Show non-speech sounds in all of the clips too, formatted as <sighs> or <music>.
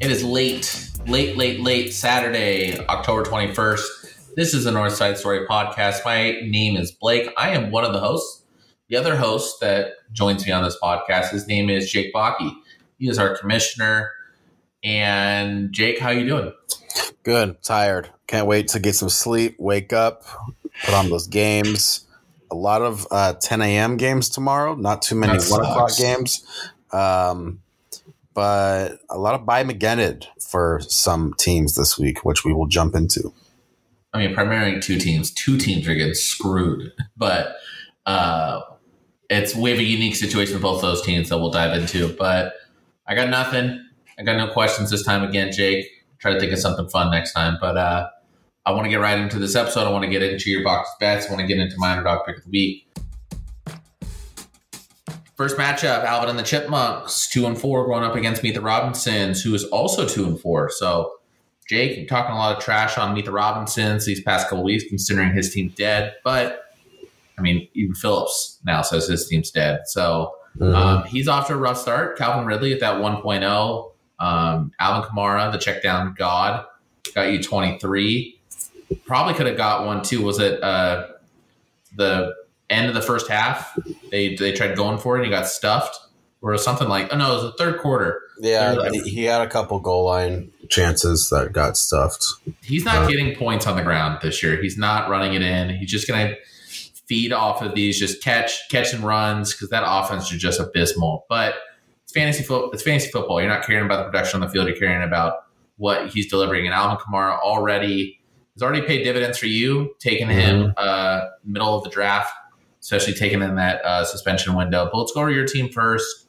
It is late, late, late, late Saturday, October 21st. This is the Northside Story podcast. My name is Blake. I am one of the hosts. The other host that joins me on this podcast, his name is Jake Bakke. He is our commissioner. And Jake, how you doing? Good. Tired. Can't wait to get some sleep, wake up, put on those games. A lot of uh, 10 a.m. games tomorrow. Not too many 1 o'clock games. Um, but a lot of by McGinnett for some teams this week, which we will jump into. I mean, primarily two teams. Two teams are getting screwed, but uh, it's we have a unique situation with both those teams that we'll dive into. But I got nothing. I got no questions this time again, Jake. Try to think of something fun next time. But uh, I want to get right into this episode. I want to get into your Bakke's bets. I want to get into my underdog pick of the week. First matchup: Alvin and the Chipmunks, two and four, going up against Meet the Robinsons, who is also two and four. So Jake, you're talking a lot of trash on Meet the Robinsons these past couple weeks, considering his team's dead. But I mean, even Phillips now says his team's dead. So um, he's off to a rough start. Calvin Ridley at that 1.0. Um, Alvin Kamara, the check down god, got you 23. Probably could have got one too. Was it uh, the end of the first half? They they tried going for it and he got stuffed, or something like. Oh no, it was the third quarter. yeah, like- he- had a couple goal line chances that got stuffed. He's not Uh, getting points on the ground this year. He's not running it in. He's just going to feed off of these, just catch, catch and runs because that offense is just abysmal. But it's fantasy football. It's fantasy football. You're not caring about the production on the field. You're caring about what he's delivering. And Alvin Kamara already has already paid dividends for you, taking him uh, middle of the draft, especially taking in that uh, suspension window. But let's go to your team first.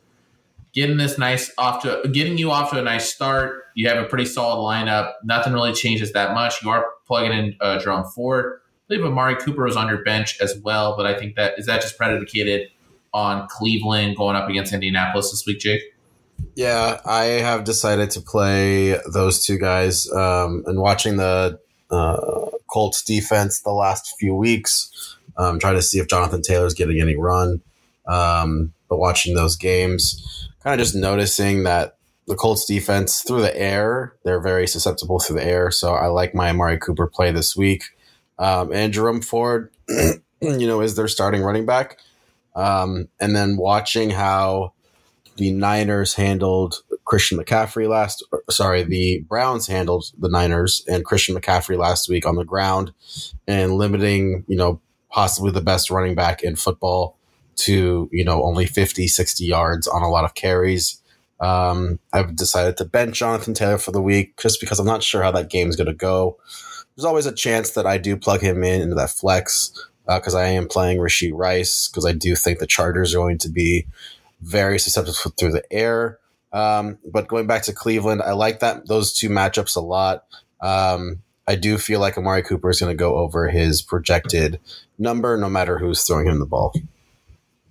Getting this nice off to getting you off to a nice start. You have a pretty solid lineup. Nothing really changes that much. You are plugging in uh, Jerome Ford. I believe Amari Cooper was on your bench as well, but I think that is that just predicated on Cleveland going up against Indianapolis this week, Jake. Yeah, I have decided to play those two guys. Um, and watching the uh, Colts defense the last few weeks, um, trying to see if Jonathan Taylor's getting any run. Um, but watching those games, kind of just noticing that the Colts defense through the air, they're very susceptible through the air. So I like my Amari Cooper play this week. Um, and Jerome Ford, <clears throat> you know, is their starting running back. Um, and then watching how the Niners handled Christian McCaffrey last. or, Sorry, the Browns handled the Niners and Christian McCaffrey last week on the ground, and limiting you know possibly the best running back in football to you know only 50, 60 yards on a lot of carries. Um, I've decided to bench Jonathan Taylor for the week just because I'm not sure how that game is going to go. There's always a chance that I do plug him in into that flex because I am playing Rashee Rice because I do think the Chargers are going to be very susceptible through the air. Um, but going back to Cleveland, I like that those two matchups a lot. Um, I do feel like Amari Cooper is going to go over his projected number, no matter who's throwing him the ball.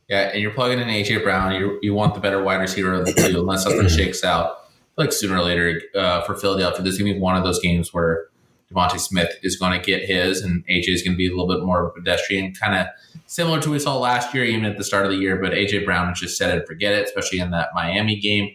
Yeah, and you're plugging in AJ Brown. You you want the better wide receiver of the two, unless something <clears throat> shakes out. Like sooner or later uh, for Philadelphia, there's gonna be one of those games where DeVonta Smith is going to get his, and AJ is going to be a little bit more of a pedestrian, kind of similar to what we saw last year, even at the start of the year. But AJ Brown is just set it and forget it, especially in that Miami game.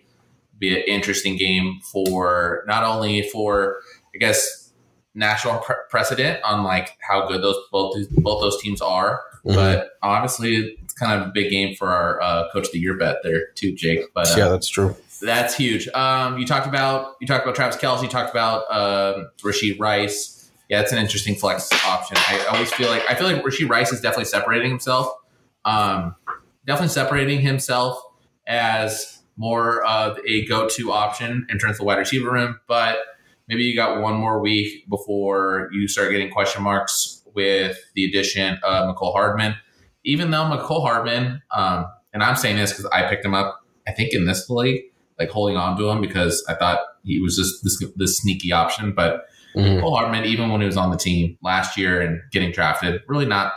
Be an interesting game for not only for I guess national pre- precedent on like how good those both both those teams are, Mhm. but honestly, it's kind of a big game for our uh, coach of the year bet there too, Jake. But uh, yeah, that's true. that's huge. Um, you talked about you talked about Travis Kelce. You talked about um, Rashee Rice. Yeah, it's an interesting flex option. I always feel like I feel like Rashee Rice is definitely separating himself. Um, definitely separating himself as more of a go-to option in terms of the wide receiver room. But maybe you got one more week before you start getting question marks with the addition of Mecole Hardman. Even though Mecole Hardman, um, and I'm saying this because I picked him up, I think in this league, like holding on to him because I thought he was just this this sneaky option. But Mhm. Cole Hardman, even when he was on the team last year and getting drafted, really not.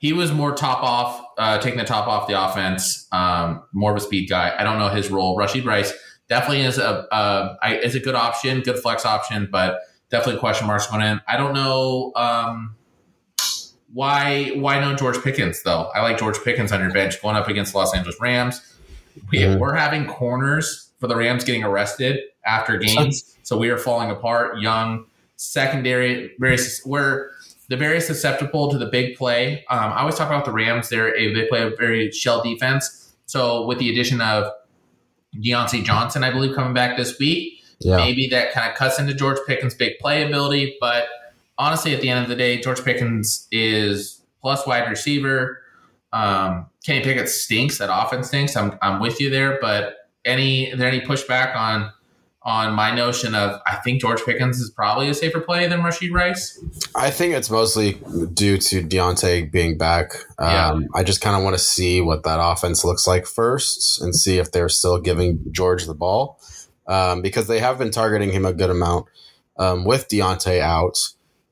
He was more top off, uh, taking the top off the offense. Um, more of a speed guy. I don't know his role. Rashee Rice definitely is a uh, I, is a good option, good flex option, but definitely question marks going in. I don't know. Um, why why no George Pickens though? I like George Pickens on your bench going up against Los Angeles Rams. We, Mhm. We're having corners for the Rams getting arrested after games, so we are falling apart. Young secondary, very sus- we're the very susceptible to the big play. Um, I always talk about the Rams. They're a, they play a very shell defense. So with the addition of Diontae Johnson, I believe coming back this week, Yeah. maybe that kind of cuts into George Pickens' big play ability. But honestly, at the end of the day, George Pickens is plus wide receiver. Um, Kenny Pickett stinks. That offense stinks. I'm I'm with you there. But any there any pushback on on my notion of I think George Pickens is probably a safer play than Rashee Rice? I think it's mostly due to Diontae being back. Um, I just kind of want to see what that offense looks like first and see if they're still giving George the ball um, because they have been targeting him a good amount um, with Diontae out.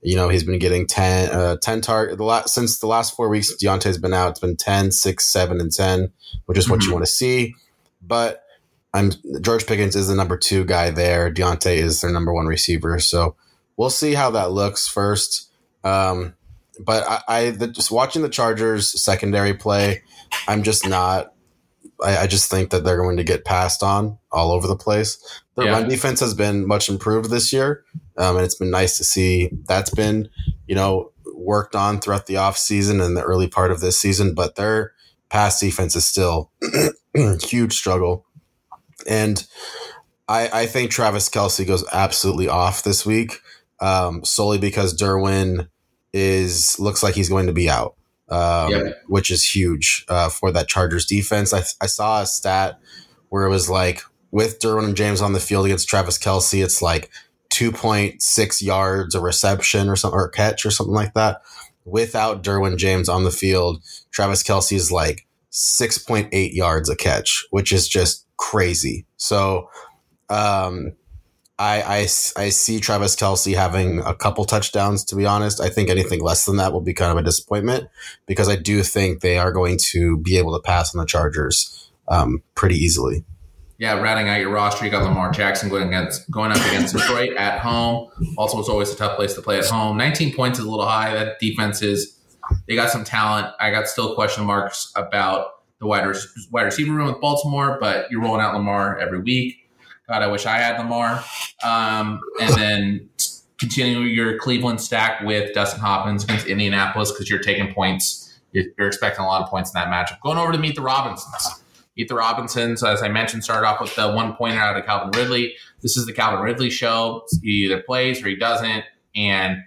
You know, he's been getting 10, uh, 10 target the last, since the last four weeks. Diontae's been out. It's been 10, 6, 7, and 10, which is what Mhm. you want to see. But I'm George Pickens is the number two guy there. Diontae is their number one receiver. So we'll see how that looks first. Um, but I, I the, just watching the Chargers secondary play, I'm just not. I, I just think that they're going to get passed on all over the place. Their Yeah. run defense has been much improved this year, um, and it's been nice to see that's been you know worked on throughout the offseason and the early part of this season. But their pass defense is still a <clears throat> huge struggle, and I, I think Travis Kelce goes absolutely off this week um, solely because Derwin is looks like he's going to be out, um, Yeah. which is huge uh, for that Chargers defense. I, I saw a stat where it was like with Derwin and James on the field against Travis Kelce, it's like 2.6 yards a reception or something or a catch or something like that. Without Derwin James on the field, Travis Kelsey is like 6.8 yards a catch, which is just crazy. So, um, I, I, I see Travis Kelce having a couple touchdowns, to be honest. I think anything less than that will be kind of a disappointment because I do think they are going to be able to pass on the Chargers um, pretty easily. Yeah, rounding out your roster, you got Lamar Jackson going against going up against Detroit at home. Also, it's always a tough place to play at home. 19 points is a little high. That defense is they got some talent. I got still question marks about the wide, rec- wide receiver room with Baltimore, but you're rolling out Lamar every week. God, I wish I had Lamar. Um, and then continue your Cleveland stack with Dustin Hopkins against Indianapolis because you're taking points. You're, you're expecting a lot of points in that matchup. Going over to meet the Robinsons. Meet the Robinsons, as I mentioned, started off with the one pointer out of Calvin Ridley. This is the Calvin Ridley show. He either plays or he doesn't. And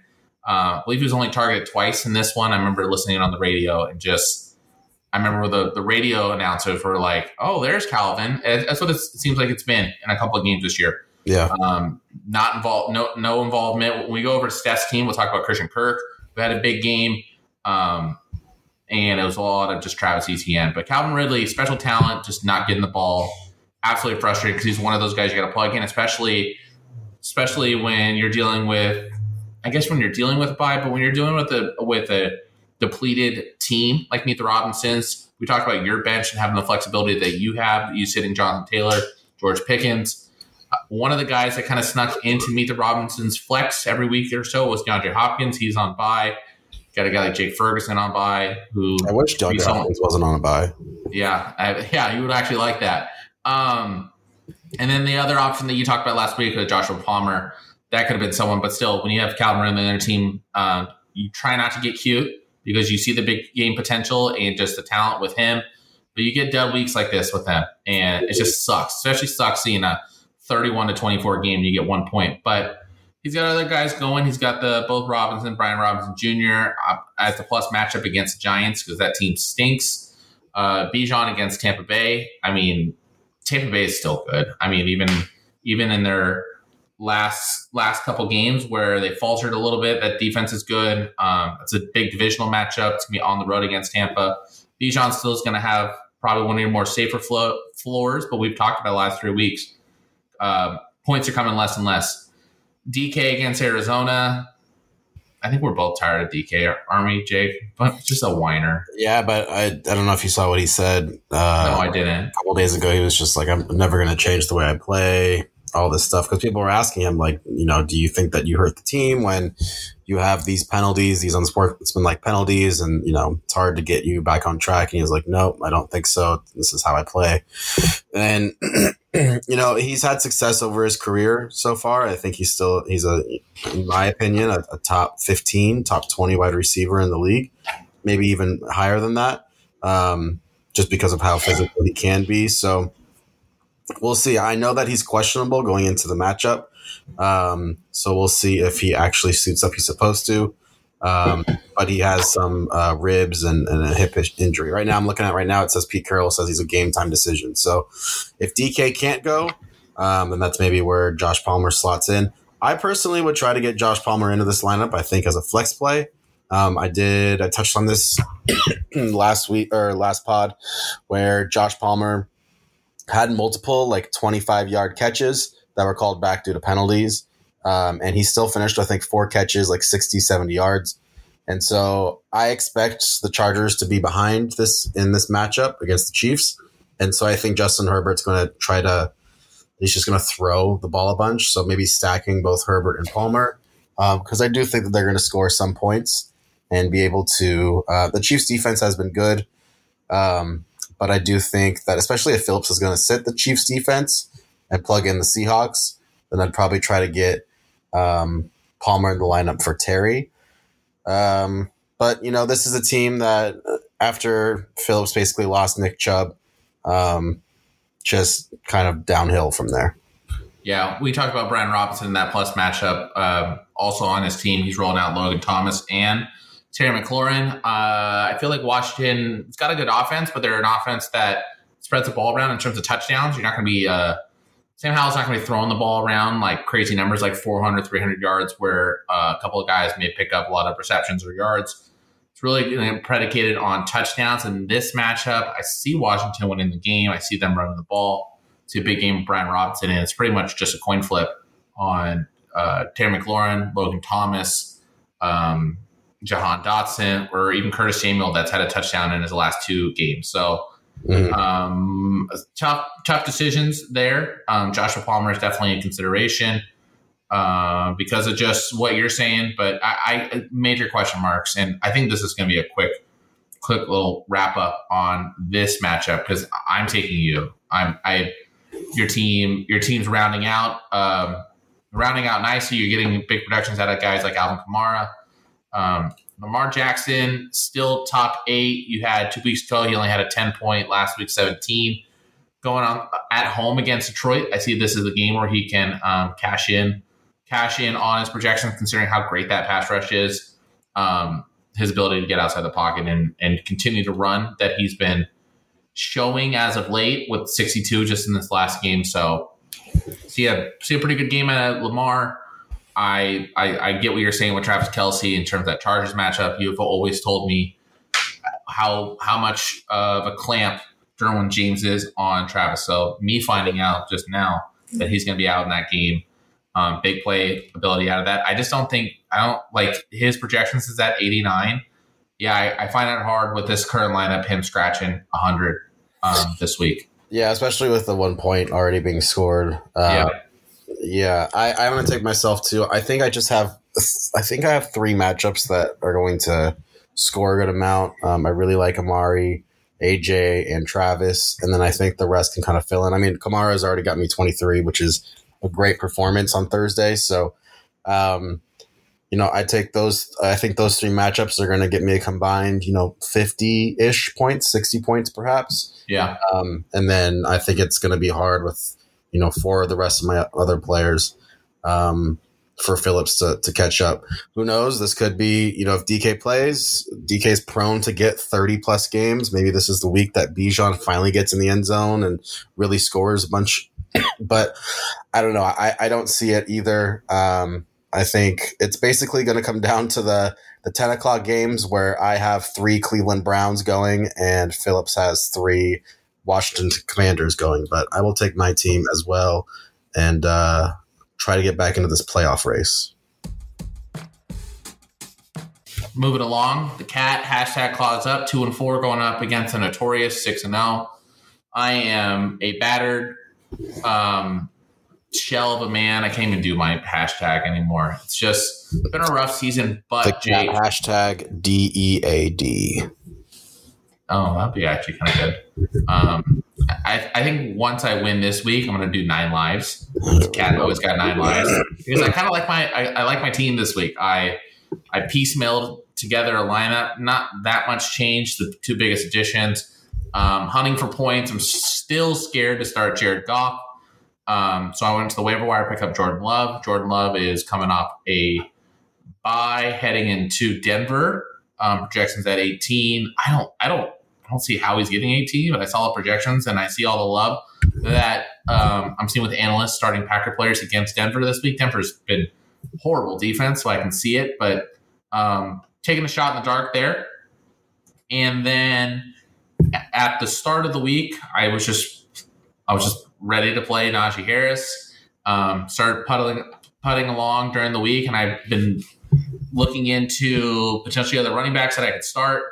uh, I believe he was only targeted twice in this one. I remember listening on the radio and just, I remember the, the radio announcers were like, oh, there's Calvin. And that's what it seems like it's been in a couple of games this year. Yeah. Um, not involved, no, no involvement. When we go over to Steph's team, we'll talk about Christian Kirk, who had a big game. Um, and it was a lot of just Travis Etienne. But Calvin Ridley, special talent, just not getting the ball. Absolutely frustrated because he's one of those guys you got to plug in, especially especially when you're dealing with. I guess when you're dealing with a bye, but when you're dealing with a with a depleted team like Meet the Robinsons, we talked about your bench and having the flexibility that you have. You sitting Jonathan Taylor, George Pickens. Uh, One of the guys that kind of snuck into Meet the Robinsons flex every week or so was DeAndre Hopkins. He's on bye. Got a guy like Jake Ferguson on bye. who I wish He's Hopkins wasn't on a bye. yeah, I, yeah, you would actually like that. Um, and then the other option that you talked about last week was Joshua Palmer, that could have been someone, but still, when you have Calvin Ridley on their team, um, you try not to get cute because you see the big game potential and just the talent with him. But you get dead weeks like this with them, and it just sucks. Especially sucks seeing a 31 to 24 game you get one point. But he's got other guys going. He's got the both Robinson, Brian Robinson Jr. Uh, as the plus matchup against the Giants because that team stinks. Uh, Bijan against Tampa Bay. I mean, Tampa Bay is still good. I mean, even even in their last last couple games where they faltered a little bit, that defense is good. Um, it's a big divisional matchup. It's gonna be on the road against Tampa. Bijan still is going to have probably one of your more safer flo- floors, but we've talked about the last three weeks. Uh, points are coming less and less. DK against Arizona. I think we're both tired of DK, aren't we, Jake? But <laughs> just a whiner. Yeah, but I, I don't know if you saw what he said uh, no, I didn't. a couple days ago. He was just like, I'm never going to change the way I play. All this stuff because people were asking him like, you know, do you think that you hurt the team when you have these penalties, these unsportsmanlike penalties, and you know it's hard to get you back on track? And he was like, nope I don't think so. This is how I play, and <clears throat> you know he's had success over his career so far. I think he's still he's a, in my opinion, a, a top fifteen, top twenty wide receiver in the league, maybe even higher than that, um, just because of how physical he can be. So we'll see. I know that he's questionable going into the matchup. Um, so we'll see if he actually suits up he's supposed to. Um, but he has some uh, ribs and, and, a hip injury. Right now, I'm looking at right now, it says Pete Carroll says he's a game time decision. So if DK can't go, um, then that's maybe where Josh Palmer slots in. I personally would try to get Josh Palmer into this lineup, I think, as a flex play. Um, I did, I touched on this <coughs> last week or last pod where Josh Palmer had multiple like 25 yard catches that were called back due to penalties. Um, and he still finished, I think, four catches, like 60, 70 yards. And so I expect the Chargers to be behind this in this matchup against the Chiefs. And so I think Justin Herbert's going to try to, he's just going to throw the ball a bunch. So maybe stacking both Herbert and Palmer. Because um, I do think that they're going to score some points and be able to. Uh, the Chiefs defense has been good. Um, but I do think that, especially if Phillips is going to sit the Chiefs defense and plug in the Seahawks, then I'd probably try to get um, Palmer in the lineup for Terry. Um, but, you know, this is a team that uh, after Phillips basically lost Nick Chubb, um, just kind of downhill from there. Yeah, we talked about Brian Robinson in that plus matchup. Um, also on his team, he's rolling out Logan Thomas and Terry McLaurin. Uh, I feel like Washington, it's got a good offense, but they're an offense that spreads the ball around in terms of touchdowns. You're not going to be, uh, Sam Howell's not going to be throwing the ball around like crazy numbers like 400, 300 yards, where uh, a couple of guys may pick up a lot of receptions or yards. It's really predicated on touchdowns. In this matchup, I see Washington winning the game. I see them running the ball. It's a big game with Brian Robinson, and it's pretty much just a coin flip on uh, Terry McLaurin, Logan Thomas, um, Jahan Dotson or even Curtis Samuel that's had a touchdown in his last two games. So mm-hmm. um, tough tough decisions there. Um, Joshua Palmer is definitely a consideration uh, because of just what you're saying. But I, I major question marks, and I think this is going to be a quick quick little wrap up on this matchup because I'm taking you. I'm I your team your team's rounding out um, rounding out nicely. You're getting big productions out of guys like Alvin Kamara. Um, Lamar Jackson still top eight. You had two weeks ago, he only had a 10 point, last week 17. Going on at home against Detroit, I see this as a game where he can um, cash in, cash in on his projections, considering how great that pass rush is. Um, his ability to get outside the pocket and, and continue to run that he's been showing as of late with 62 just in this last game. So see a see a pretty good game at Lamar. I, I, I get what you're saying with Travis Kelce in terms of that Chargers matchup. You've always told me how how much of a clamp Derwin James is on Travis. So me finding out just now that he's going to be out in that game, um, big play ability out of that. I just don't think I don't like his projections is at 89. Yeah, I, I find it hard with this current lineup him scratching 100 um, this week. Yeah, especially with the one point already being scored. Uh, yeah yeah, I, I'm going to take myself too. I think I just have, I think I have three matchups that are going to score a good amount. Um, I really like Amari, AJ, and Travis, and then I think the rest can kind of fill in. I mean, Kamara has already got me 23, which is a great performance on Thursday. So, um, you know, I take those. I think those three matchups are going to get me a combined, you know, 50 ish points, 60 points perhaps. Yeah. Um, and then I think it's going to be hard with you know, for the rest of my other players um, for Phillips to, to catch up. Who knows? This could be, you know, if DK plays, DK is prone to get 30 plus games. Maybe this is the week that Bijan finally gets in the end zone and really scores a bunch. <clears throat> but I don't know. I, I don't see it either. Um, I think it's basically going to come down to the the 10 o'clock games where I have three Cleveland Browns going and Phillips has three Washington Commanders going, but I will take my team as well and uh, try to get back into this playoff race. Moving along, the cat hashtag claws up two and four going up against a notorious six and zero. Oh. I am a battered, um, shell of a man. I can't even do my hashtag anymore. It's just been a rough season. But The Jake, hashtag D E A D. oh, that'd be actually kind of good. Um, I, I think once I win this week, I'm going to do nine lives. Cat always got nine lives because I kind of like my I, I like my team this week. I I piecemealed together a lineup. Not that much change. The two biggest additions. Um, hunting for points. I'm still scared to start Jared Goff. Um, so I went to the waiver wire, pick up Jordan Love. Jordan Love is coming off a bye, heading into Denver. Um, projections at 18. I don't, I don't, don't see how he's getting 18, but I saw the projections and I see all the love that um, I'm seeing with analysts starting Packer players against Denver this week. Denver's been horrible defense, so I can see it, but um, taking a shot in the dark there. And then at the start of the week, I was just I was just ready to play Najee Harris. Um, started puddling putting along during the week, and I've been looking into potentially other running backs that I could start.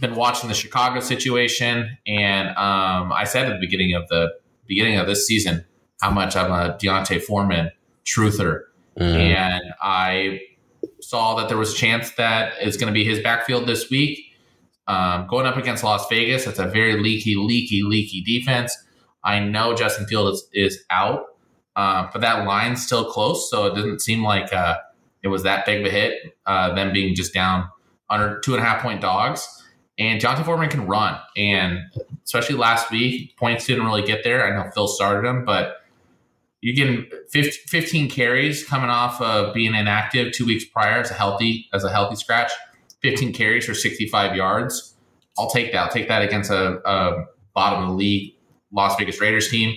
Been watching the Chicago situation, and um, I said at the beginning of the beginning of this season how much I'm a D'Onta Foreman truther, Mm. and I saw that there was a chance that it's going to be his backfield this week. Um, going up against Las Vegas, it's a very leaky, leaky, leaky defense. I know Justin Field is, is out, uh, but that line's still close, so it doesn't seem like uh, it was that big of a hit. Uh, them being just down under two and a half point dogs, and Jonathan Foreman can run, and especially last week, points didn't really get there. I know Phil started him, but you're getting 15 carries coming off of being inactive two weeks prior as a healthy as a healthy scratch. 15 carries for 65 yards. I'll take that. I'll take that against a, a bottom of the league Las Vegas Raiders team.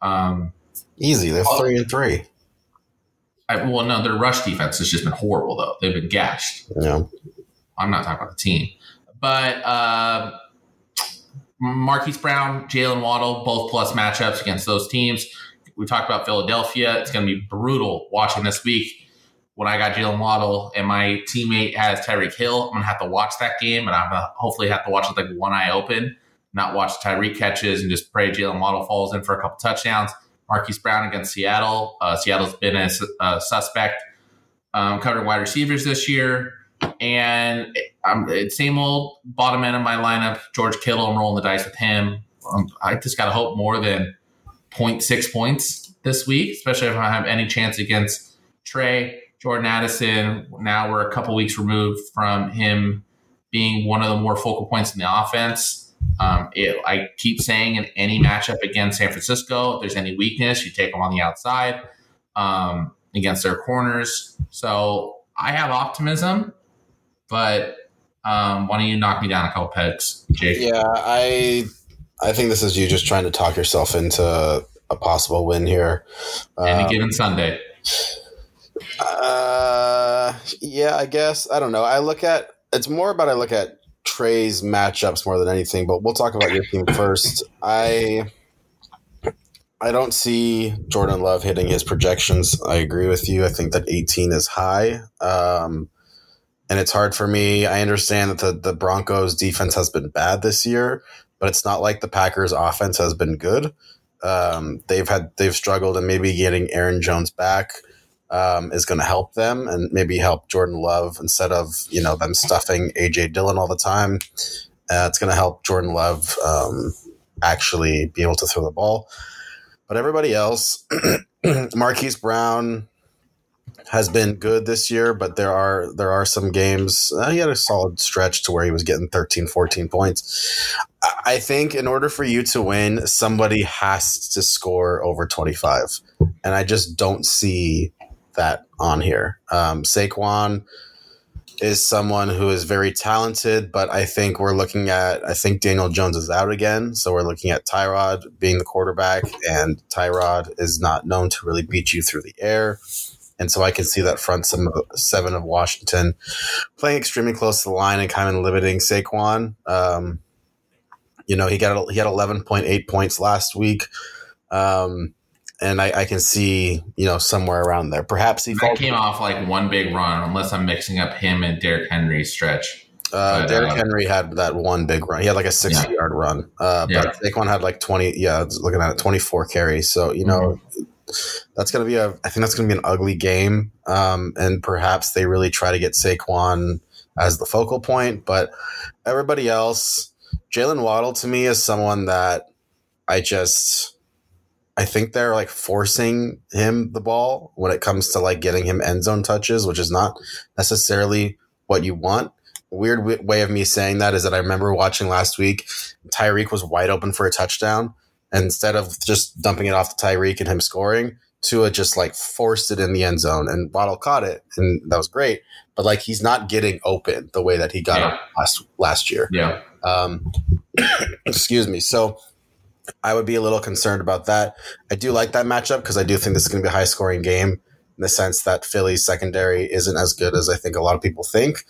Um, Easy. They're three and three. I, well, no, their rush defense has just been horrible though. They've been gashed. Yeah. I'm not talking about the team, but uh, Marquise Brown, Jalen Waddle, both plus matchups against those teams. We talked about Philadelphia. It's going to be brutal watching this week. When I got Jalen Waddle and my teammate has Tyreek Hill, I'm going to have to watch that game, and I'm going to hopefully have to watch with like one eye open, not watch Tyreek catches and just pray Jalen Waddle falls in for a couple touchdowns. Marquise Brown against Seattle. Uh, Seattle's been a, a suspect um, covering wide receivers this year. And I'm same old bottom end of my lineup. George Kittle, I'm rolling the dice with him. Um, I just got to hope more than 0.6 points this week, especially if I have any chance against Trey. Jordan Addison, now we're a couple weeks removed from him being one of the more focal points in the offense. Um, it, I keep saying in any matchup against San Francisco, if there's any weakness, you take them on the outside um, against their corners. So I have optimism, but um, why don't you knock me down a couple pegs, Jake? Yeah, I I think this is you just trying to talk yourself into a possible win here. Any Um, given Sunday. Uh, yeah, I guess I don't know. I look at it's more about I look at Trey's matchups more than anything. But we'll talk about your team <coughs> first. I I don't see Jordan Love hitting his projections. I agree with you. I think that 18 is high. Um, and it's hard for me. I understand that the, the Broncos defense has been bad this year, but it's not like the Packers offense has been good. Um, they've had they've struggled, and maybe getting Aaron Jones back um, is going to help them, and maybe help Jordan Love instead of you know them stuffing AJ Dillon all the time. Uh, it's going to help Jordan Love um, actually be able to throw the ball. But everybody else, <clears throat> Marquise Brown has been good this year, but there are there are some games. Uh, he had a solid stretch to where he was getting 13, 14 points. I- think in order for you to win, somebody has to score over 25. And I just don't see that on here. Um, Saquon is someone who is very talented, but I think we're looking at, I think Daniel Jones is out again. So we're looking at Tyrod being the quarterback, and Tyrod is not known to really beat you through the air. And so I can see that front seven seven of Washington playing extremely close to the line and kind of limiting Saquon. Um, you know, he got he had eleven point eight points last week, um, and I, I can see you know somewhere around there. Perhaps he I came off like one big run, unless I'm mixing up him and Derrick Henry's stretch. Uh, But, Derrick uh, Henry had that one big run. He had like a sixty Yeah. yard run. Uh, Yeah. But Saquon had like twenty. Yeah, looking at it, twenty four carries. So you know, Mm-hmm. That's going to be a. I think that's going to be an ugly game, um, and perhaps they really try to get Saquon as the focal point. But everybody else, Jalen Waddle to me is someone that I just. I think they're like forcing him the ball when it comes to like getting him end zone touches, which is not necessarily what you want. Weird way of me saying that is that I remember watching last week, Tyreek was wide open for a touchdown instead of just dumping it off to Tyreek and him scoring, Tua just like forced it in the end zone and Waddle caught it. And that was great. But like he's not getting open the way that he got yeah. last last year. Yeah. Um, <coughs> excuse me. So I would be a little concerned about that. I do like that matchup because I do think this is going to be a high scoring game in the sense that Philly's secondary isn't as good as I think a lot of people think.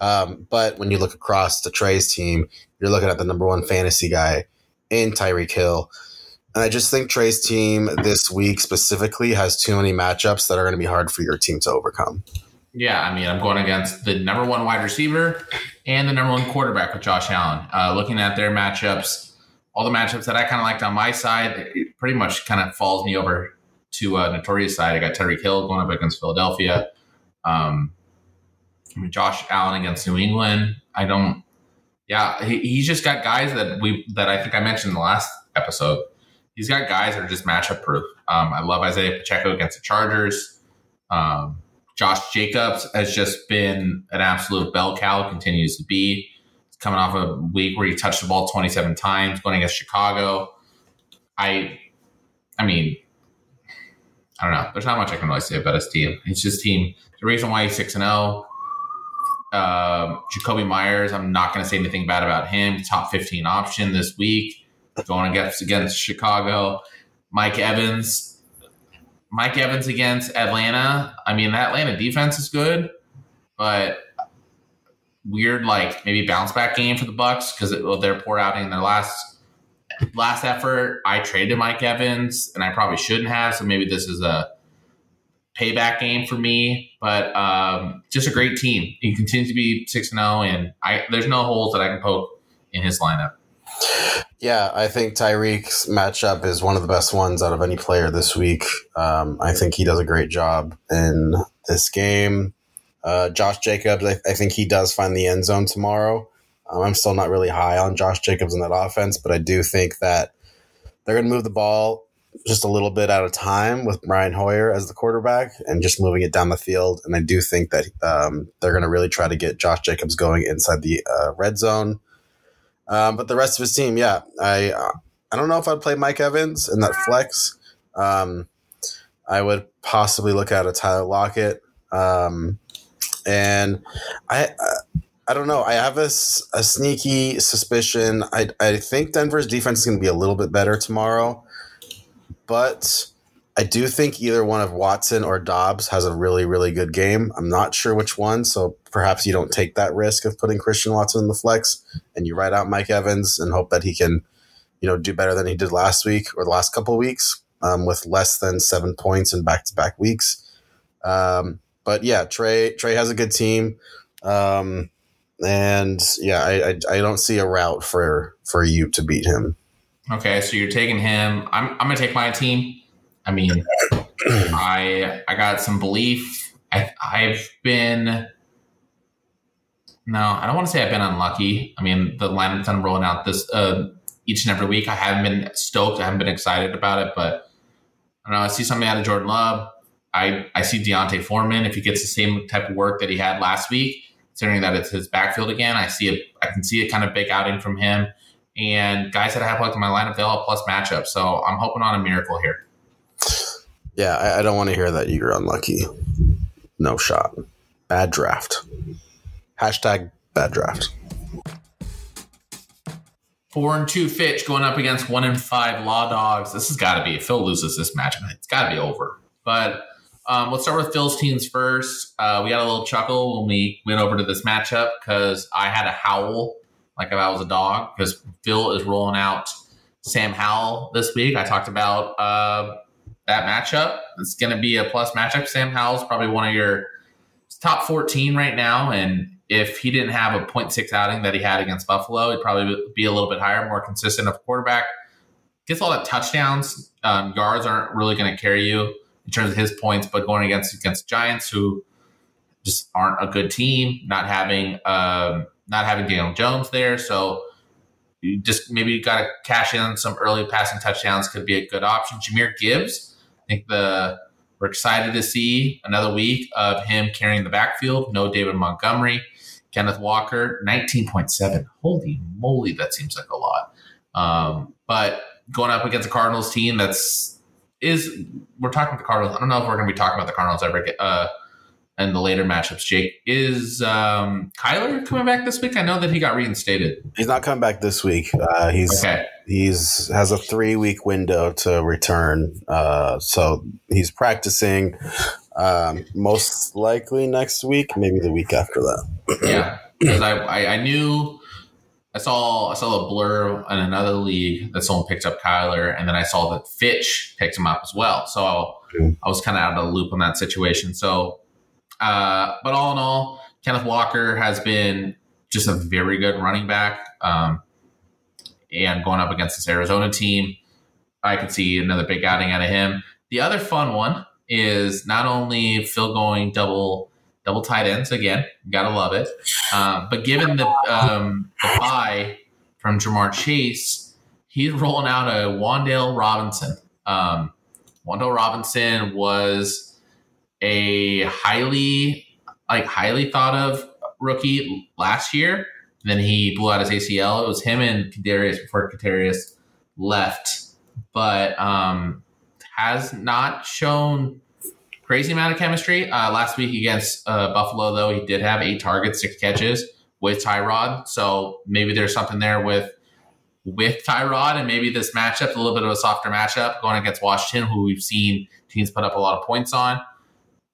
Um, but when you look across the Trey's team, you're looking at the number one fantasy guy in Tyreek Hill. And I just think Trey's team this week specifically has too many matchups that are going to be hard for your team to overcome. Yeah, I mean, I'm going against the number one wide receiver and the number one quarterback with Josh Allen. Uh, looking at their matchups, all the matchups that I kind of liked on my side, pretty much kind of falls me over to uh, Notorious side. I got Tyreek Hill going up against Philadelphia. Um, Josh Allen against New England. I don't. Yeah, he, he's just got guys that we that I think I mentioned in the last episode he's got guys that are just matchup proof. Um, I love Isaiah Pacheco against the Chargers. Um, Josh Jacobs has just been an absolute bell cow, continues to be. He's coming off a week where he touched the ball 27 times, going against Chicago. I, I mean, I don't know. There's not much I can really say about his team. It's just team. The reason why he's six and zero. Oh, uh, Jakobi Meyers. I'm not going to say anything bad about him. Top 15 option this week going against against Chicago. Mike Evans, Mike Evans against Atlanta. I mean, that Atlanta defense is good, but weird like maybe bounce back game for the Bucs because well, they're poor outing in their last last effort. I traded Mike Evans, and I probably shouldn't have. So maybe this is a payback game for me. But um, just a great team. He continues to be six and zero, oh, and I there's no holes that I can poke in his lineup. Yeah, I think Tyreek's matchup is one of the best ones out of any player this week. Um, I think he does a great job in this game. Uh, Josh Jacobs, I, I, think he does find the end zone tomorrow. Um, I'm still not really high on Josh Jacobs in that offense, but I do think that they're going to move the ball just a little bit at a time with Brian Hoyer as the quarterback and just moving it down the field. And I do think that um, they're going to really try to get Josh Jacobs going inside the uh, red zone. Um, but the rest of his team, yeah, I I don't know if I'd play Mike Evans in that flex. Um, I would possibly look at a Tyler Lockett, um, and I, I I don't know. I have a, a sneaky suspicion. I I think Denver's defense is going to be a little bit better tomorrow, but I do think either one of Watson or Dobbs has a really, really good game. I'm not sure which one, so perhaps you don't take that risk of putting Christian Watson in the flex and you write out Mike Evans and hope that he can, you know, do better than he did last week or the last couple weeks um, with less than seven points in back to back weeks. Um, but yeah, Trey Trey has a good team, um, and yeah, I, I, I don't see a route for for you to beat him. Okay, so you're taking him. I'm I'm gonna take my team. I mean, I I got some belief. I, I've been no, I don't want to say I've been unlucky. I mean, the lineup's been rolling out this uh, each and every week. I haven't been stoked. I haven't been excited about it, but I don't know. I see something out of Jordan Love. I I see D'Onta Foreman if he gets the same type of work that he had last week, considering that it's his backfield again. I see it. I can see a kind of big outing from him. And guys that I have like in my lineup, they all have plus matchup. So I'm hoping on a miracle here. Yeah, I, I don't want to hear that you're unlucky. No shot. Bad draft. Hashtag bad draft. Four and two Fitch going up against one and five Law Dogs. This has got to be. If Phil loses this match, it's got to be over. But um, let's start with Phil's teams first. Uh, we got a little chuckle when we went over to this matchup because I had a howl like if I was a dog because Phil is rolling out Sam Howell this week. I talked about uh, that matchup. It's going to be a plus matchup. Sam Howell's probably one of your top 14 right now. And if he didn't have a 0.6 outing that he had against Buffalo, he'd probably be a little bit higher, more consistent of quarterback. gets all that touchdowns. Um, yards aren't really going to carry you in terms of his points, but going against against Giants who just aren't a good team, not having um, not having Daniel Jones there, so you just maybe you got to cash in some early passing touchdowns could be a good option. Jahmyr Gibbs, think the we're excited to see another week of him carrying the backfield. No David Montgomery, Kenneth Walker, nineteen point seven. Holy moly, that seems like a lot. Um, but going up against a Cardinals team that's is we're talking about the Cardinals. I don't know if we're going to be talking about the Cardinals ever uh, in the later matchups. Jake is um, Kyler coming back this week? I know that he got reinstated. He's not coming back this week. Uh, he's Okay, he's has a three week window to return. Uh, so he's practicing um, most likely next week, maybe the week after that. yeah, <clears throat> because I, I I knew I saw I saw a blur in another league that someone picked up Kyler, and then I saw that Fitch picked him up as well. So Hmm. I was kind of out of the loop on that situation. So, uh, but all in all, Kenneth Walker has been just a very good running back, um, and going up against this Arizona team, I could see another big outing out of him. The other fun one is not only Phil going double double tight ends again, gotta love it. Um, but given the um, the bye from Ja'Marr Chase, he's rolling out a Wan'Dale Robinson. Um, Wan'Dale Robinson was a highly like highly thought of rookie last year. Then he blew out his ACL. It was him and Kadarius before Kadarius left, but um, has not shown crazy amount of chemistry. Uh, last week against uh, Buffalo, though, he did have eight targets, six catches with Tyrod. So maybe there's something there with with Tyrod, and maybe this matchup, a little bit of a softer matchup going against Washington, who we've seen teams put up a lot of points on.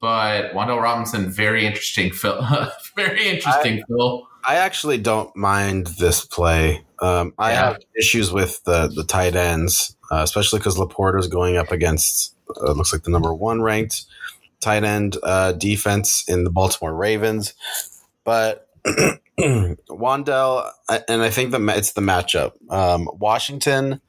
But Wan'Dale Robinson, very interesting, Phil. <laughs> very interesting, Phil. I actually don't mind this play. Um, I Yeah. have issues with the the tight ends, uh, especially because Laporta is going up against uh, looks like the number one ranked tight end uh, defense in the Baltimore Ravens. But <clears throat> Wan'Dale, and I think the it's the matchup. Um, Washington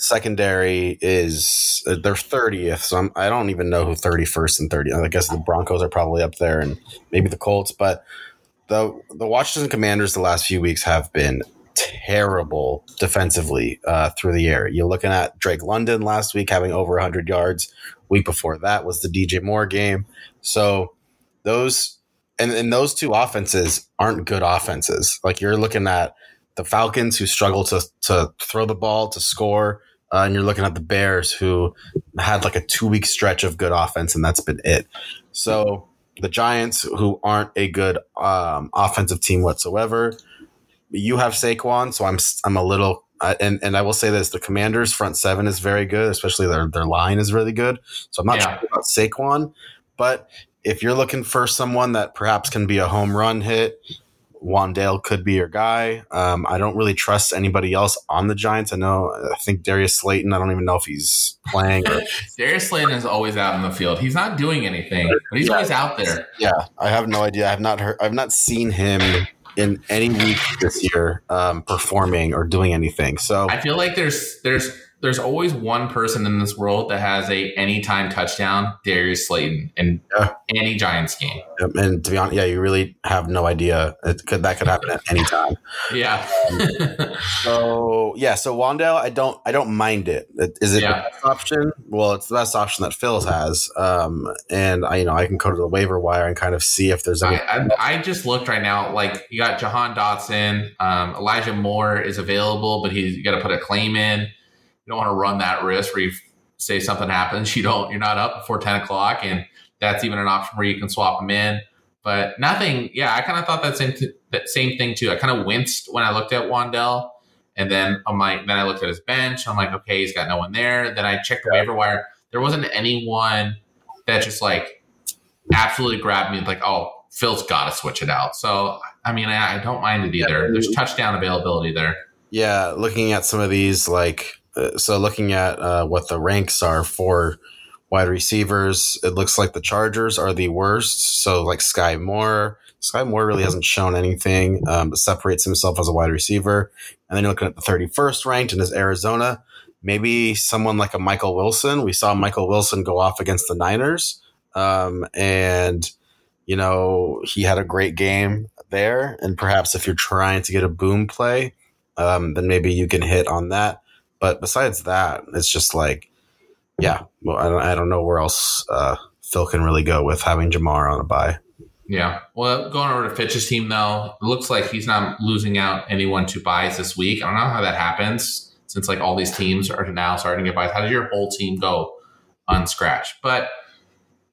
secondary is uh, they're thirtieth, so I'm, I don't even know who thirty first and thirty. I guess the Broncos are probably up there, and maybe the Colts, but the the Washington Commanders the last few weeks have been terrible defensively uh, through the air. You're looking at Drake London last week having over 100 yards. Week before that was the DJ Moore game. So those and, and those two offenses aren't good offenses. Like you're looking at the Falcons who struggle to to throw the ball to score. Uh, and you're looking at the Bears who had like a two week stretch of good offense, and that's been it. So the Giants, who aren't a good um, offensive team whatsoever, you have Saquon, so I'm I'm a little uh, and and I will say this: the Commanders' front seven is very good, especially their their line is really good. So I'm not Yeah. sure about Saquon, but if you're looking for someone that perhaps can be a home run hit, Wan'Dale could be your guy. Um, I don't really trust anybody else on the Giants. I know I think Darius Slayton. I don't even know if he's playing. Or, <laughs> Darius Slayton is always out in the field. He's not doing anything, but he's Yeah. always out there. yeah, I have no idea. I have not heard. I've not seen him in any week this year um, performing or doing anything. So I feel like there's there's there's always one person in this world that has a anytime touchdown, Darius Slayton, in Yeah. any Giants game. And to be honest, yeah, you really have no idea. It could that could happen at any time. Yeah. <laughs> So <laughs> yeah, so Wan'Dale, I don't, I don't mind it. It- Is it Yeah. the best option? Well, it's the best option that Phil's has. Um, and I, you know, I can go to the waiver wire and kind of see if there's any. I, I, I just looked right now. Like you got Jahan Dotson, um, Elijah Moore is available, but he's got to put a claim in. Don't want to run that risk where you say something happens, you don't, you're not up before ten o'clock, and that's even an option where you can swap them in. But nothing. Yeah, I kind of thought that same th- that same thing too. I kind of winced when I looked at Wan'Dale, and then I'm like, then I looked at his bench. I'm like, okay, he's got no one there. Then I checked the waiver wire. There wasn't anyone that just like absolutely grabbed me like, oh, Phil's got to switch it out. So, I mean, I, I don't mind it either. There's touchdown availability there. Yeah, looking at some of these, like so, looking at uh, what the ranks are for wide receivers, it looks like the Chargers are the worst. So, like Skyy Moore, Skyy Moore really hasn't shown anything, um, but separates himself as a wide receiver. And then you're looking at the 31st ranked and is Arizona. Maybe someone like a Michael Wilson. We saw Michael Wilson go off against the Niners. Um, and, you know, he had a great game there. And perhaps if you're trying to get a boom play, um, then maybe you can hit on that. But besides that, it's just like, yeah, well, I don't, I don't know where else uh, Phil can really go with having Ja'Marr on a bye. Yeah. Well, going over to Fitch's team, though, it looks like he's not losing out anyone to byes this week. I don't know how that happens since like all these teams are now starting to get byes. How did your whole team go unscratched? But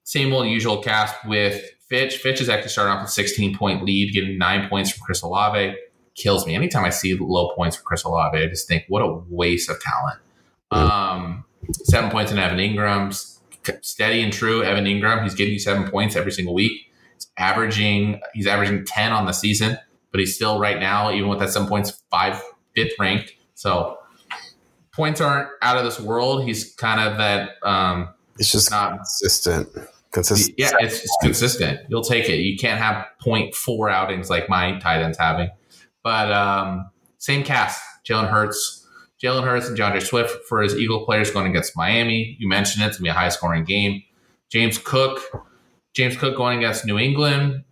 same old usual cast with Fitch. Fitch is actually starting off with 16 point lead, getting nine points from Chris Olave. Kills me. Anytime I see low points for Chris Olave, I just think, what a waste of talent. Um, seven points in Evan Engram's steady and true. Evan Engram, he's giving you seven points every single week He's averaging he's averaging 10 on the season, but he's still right now, even with that seven points, five fifth ranked. So points aren't out of this world. He's kind of that um it's just not consistent. Consistent. Yeah, it's, it's consistent. You'll take it. You can't have 0.4 outings like my tight end's having. But um same cast. Jalen Hurts, Jalen Hurts and D'Andre Swift for his Eagle players going against Miami. You mentioned it, it's gonna be a high scoring game. James Cook, James Cook going against New England.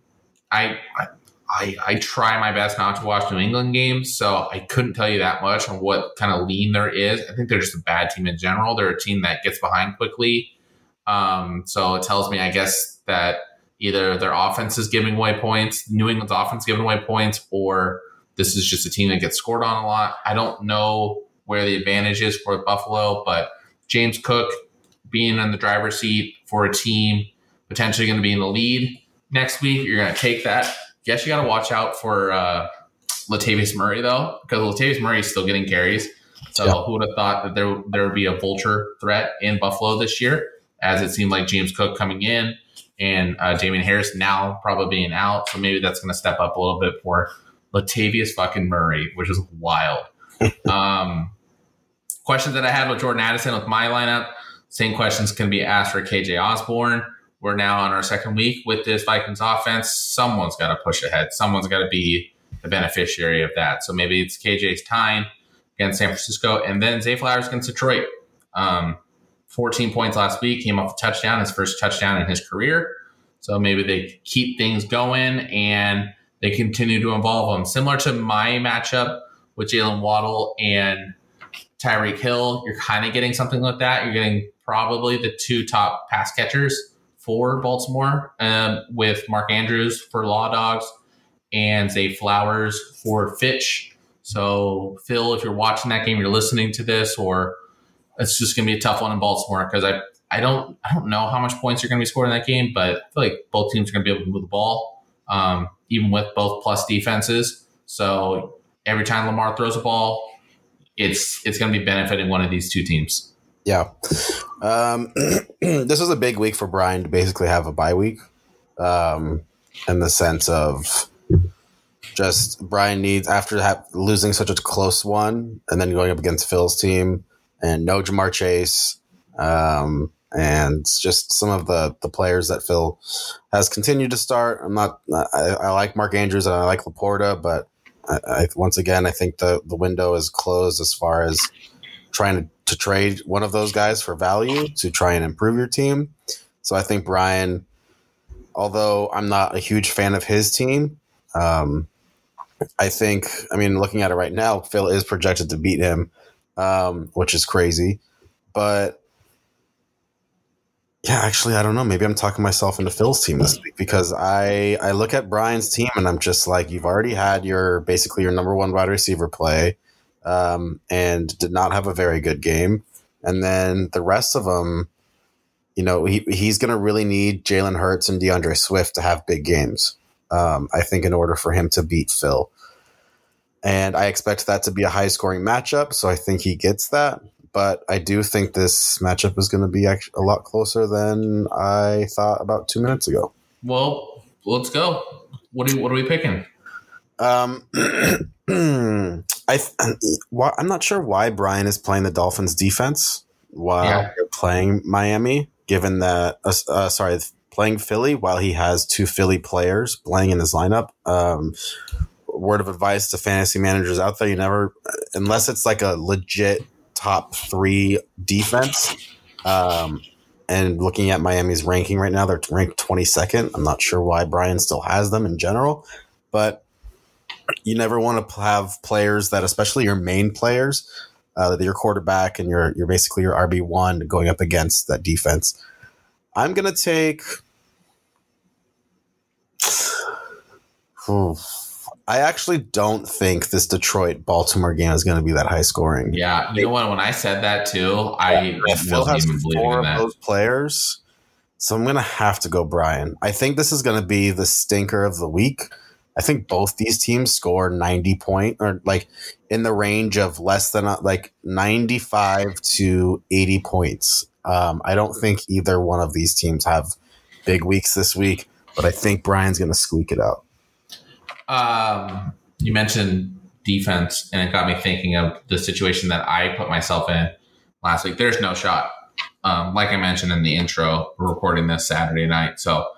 I, I I try my best not to watch New England games, so I couldn't tell you that much on what kind of lean there is. I think they're just a bad team in general. They're a team that gets behind quickly. Um, so it tells me, I guess, that either their offense is giving away points, New England's offense giving away points, or this is just a team that gets scored on a lot. I don't know where the advantage is for Buffalo, but James Cook being in the driver's seat for a team potentially going to be in the lead next week. You're going to take that. Yes, you got to watch out for uh, Latavius Murray though, because Latavius Murray is still getting carries. So yeah. who would have thought that there there would be a vulture threat in Buffalo this year? As it seemed like James Cook coming in and uh, Damien Harris now probably being out, so maybe that's going to step up a little bit for Latavius fucking Murray, which is wild. <laughs> um, questions that I had with Jordan Addison with my lineup. Same questions can be asked for KJ Osborn. we're now on our second week with this Vikings offense. Someone's got to push ahead. Someone's got to be the beneficiary of that. So maybe it's KJ's time against San Francisco, and then Zay Flowers against Detroit. Um, 14 points last week, came off a touchdown, his first touchdown in his career. So maybe they keep things going and they continue to involve them. Similar to my matchup with Jaylen Waddle and Tyreek Hill, you're kind of getting something like that. You're getting probably the two top pass catchers for Baltimore um, with Mark Andrews for Law Dogs and Zay Flowers for Fitch. So, Phil, if you're watching that game, you're listening to this, or it's just going to be a tough one in Baltimore because I, I don't I don't know how much points you're going to be scoring in that game, but I feel like both teams are going to be able to move the ball, um, even with both plus defenses. So every time Lamar throws a ball, it's it's going to be benefiting one of these two teams. Yeah. Um, <clears throat> this was a big week for Brian to basically have a bye week um, in the sense of just Brian needs, after ha- losing such a close one and then going up against Phil's team and no Ja'Marr Chase. Um, and just some of the, the players that Phil has continued to start. I'm not, I, I like Mark Andrews and I like LaPorta, but I, I, once again, I think the, the window is closed as far as trying to to trade one of those guys for value to try and improve your team. So I think Brian, although I'm not a huge fan of his team, um, I think, I mean, looking at it right now, Phil is projected to beat him, um, which is crazy. But yeah, actually, I don't know. Maybe I'm talking myself into Phil's team this week because I I look at Brian's team and I'm just like, you've already had your basically your number one wide receiver play um, and did not have a very good game. And then the rest of them, you know, he, he's going to really need Jalen Hurts and D'Andre Swift to have big games. Um, I think in order for him to beat Phil. And I expect that to be a high scoring matchup. So I think he gets that. But I do think this matchup is going to be a lot closer than I thought about two minutes ago. Well, let's go. What are, what are we picking? Um, <clears throat> I <clears throat> I'm not sure why Brian is playing the Dolphins defense while yeah. playing Miami, given that uh, uh, sorry, playing Philly while he has two Philly players playing in his lineup. Um, word of advice to fantasy managers out there: you never, unless it's like a legit top three defense. Um, and looking at Miami's ranking right now, they're ranked 22nd. I'm not sure why Brian still has them in general, but you never want to have players that, especially your main players, uh, your quarterback and your you're basically your RB one going up against that defense. I'm gonna take. <sighs> I actually don't think this Detroit Baltimore game is going to be that high scoring. Yeah, you know what? When I said that too, I yeah, wasn't even believing that. those players, so I'm going to have to go Brian. I think this is going to be the stinker of the week. I think both these teams score 90 point or like in the range of less than like 95 to 80 points. Um, I don't think either one of these teams have big weeks this week, but I think Brian's going to squeak it out. Um, you mentioned defense, and it got me thinking of the situation that I put myself in last week. There's no shot. Um, like I mentioned in the intro, we're recording this Saturday night, so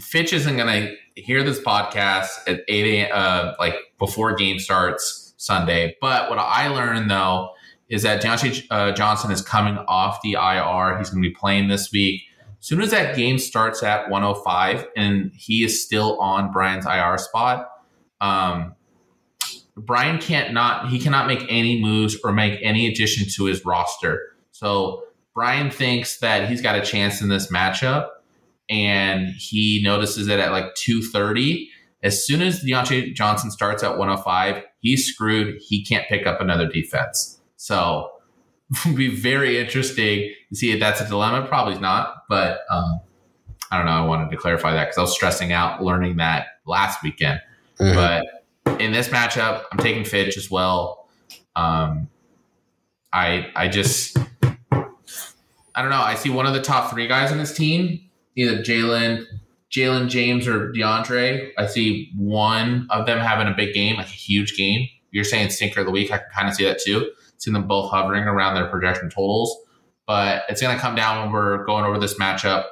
Fitch isn't going to hear this podcast at 8 a.m. Uh, like before game starts Sunday. But what I learned though is that Diontae uh, Johnson is coming off the IR. He's going to be playing this week soon as that game starts at 105 and he is still on Brian's IR spot, um, Brian can't not he cannot make any moves or make any addition to his roster. So Brian thinks that he's got a chance in this matchup, and he notices it at like 230. As soon as Diontae Johnson starts at 105, he's screwed. He can't pick up another defense. So would <laughs> be very interesting to see if that's a dilemma. Probably not, but um, I don't know. I wanted to clarify that because I was stressing out learning that last weekend. Mm-hmm. But in this matchup, I'm taking Fitch as well. Um, I I just I don't know. I see one of the top three guys on this team, either Jalen, Jalen James, or D'Andre. I see one of them having a big game, like a huge game. You're saying stinker of the week. I can kind of see that too seen them both hovering around their projection totals. But it's going to come down when we're going over this matchup.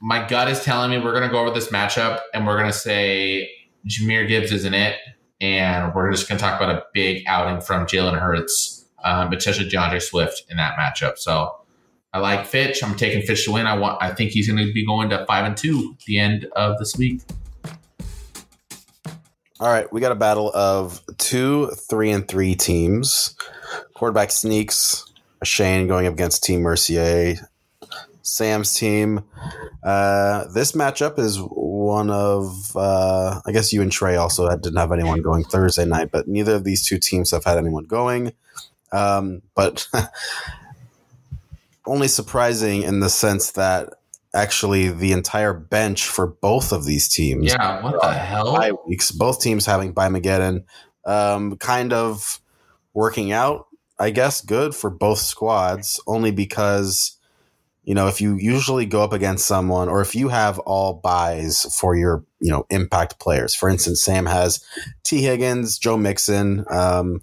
My gut is telling me we're going to go over this matchup and we're going to say Jahmyr Gibbs isn't it. And we're just going to talk about a big outing from Jalen Hurts, um, potentially D'Andre Swift in that matchup. So I like Fitch. I'm taking Fitch to win. I want. I think he's going to be going to five and two at the end of this week. All right, we got a battle of two, three, and three teams. Quarterback sneaks. Shane going up against Team Mercier. Sam's team. Uh, this matchup is one of, uh, I guess you and Trey also didn't have anyone going Thursday night, but neither of these two teams have had anyone going. Um, but <laughs> only surprising in the sense that actually the entire bench for both of these teams. Yeah, what the hell? Bye weeks. Both teams having by Mageddon. Um, kind of working out, I guess, good for both squads, only because, you know, if you usually go up against someone or if you have all byes for your, you know, impact players. For instance, Sam has Tee Higgins, Joe Mixon, um,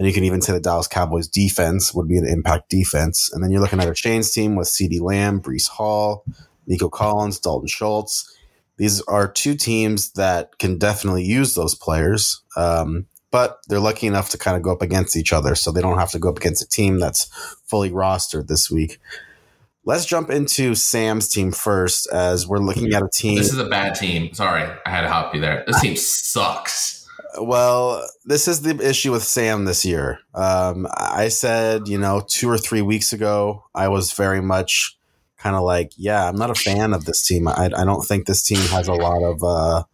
and you can even say the Dallas Cowboys defense would be an impact defense. And then you're looking at a Shane's team with CeeDee Lamb, Breece Hall, Nico Collins, Dalton Schultz. These are two teams that can definitely use those players, um, but they're lucky enough to kind of go up against each other, so they don't have to go up against a team that's fully rostered this week. Let's jump into Sam's team first, as we're looking at a team. This is a bad team. Sorry, I had to hop you there. This <laughs> team sucks. Well, this is the issue with Sam this year. Um, I said, you know, two or three weeks ago, I was very much kind of like, yeah, I'm not a fan of this team. I, I don't think this team has a lot of. Uh,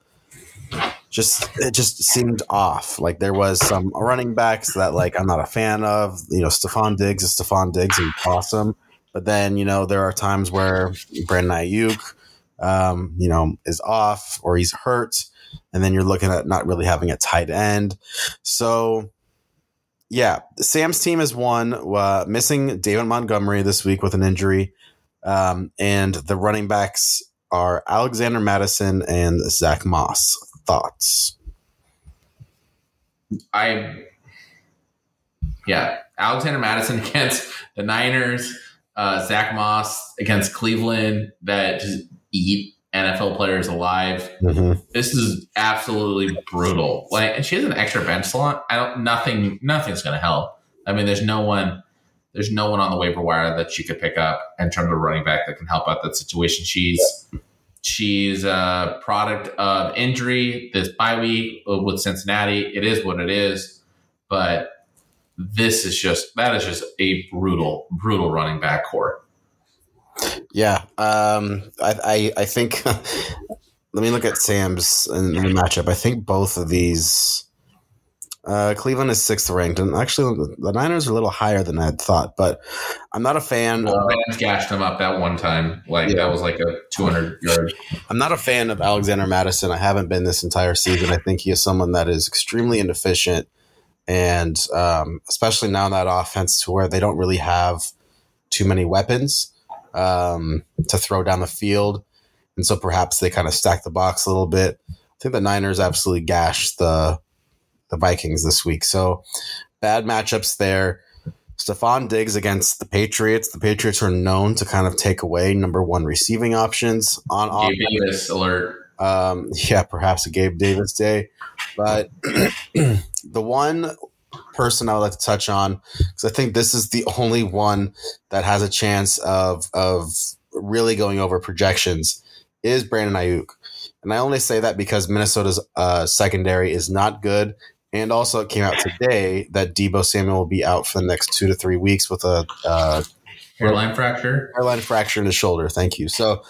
just it just seemed off. Like there was some running backs that like I'm not a fan of. You know, Stefon Diggs is Stefon Diggs and awesome. But then you know there are times where Brandon Aiyuk, um, you know, is off or he's hurt and then you're looking at not really having a tight end. So, yeah, Sam's team is one uh, missing David Montgomery this week with an injury, um, and the running backs are Alexander Mattison and Zach Moss. Thoughts? I, yeah, Alexander Mattison <laughs> against the Niners. uh, Zach Moss against Cleveland that just eat NFL players alive. Mhm. This is absolutely brutal. Like, and she has an extra bench slot. I don't. Nothing. Nothing's going to help. I mean, there's no one. There's no one on the waiver wire that she could pick up in terms of running back that can help out that situation. She's she's a product of injury. This bye week with Cincinnati, it is what it is. But this is just that is just a brutal, brutal running back corps. Yeah, um, I, I, I think. <laughs> let me look at Sam's in the matchup. I think both of these. Uh, Cleveland is sixth ranked, and actually the Niners are a little higher than I had thought. But I'm not a fan. Well, of, Rams gashed him up that one time. Like Yeah. that was like a 200 yard. I'm not a fan of Alexander Mattison. I haven't been this entire season. I think he is someone that is extremely inefficient, and um, especially now in that offense to where they don't really have too many weapons um, to throw down the field, and so perhaps they kind of stack the box a little bit. I think the Niners absolutely gashed the the Vikings this week. So bad matchups there. Stefon Diggs against the Patriots. The Patriots are known to kind of take away number one receiving options on offense. Gabe Davis alert. Um, yeah, perhaps a Gabe Davis day. But <clears throat> the one person I would like to touch on, because I think this is the only one that has a chance of of really going over projections, is Brandon Aiyuk. And I only say that because Minnesota's uh, secondary is not good. And also, it came out today that Deebo Samuel will be out for the next two to three weeks with a uh, Hairline fracture. hairline fracture in his shoulder. Thank you. So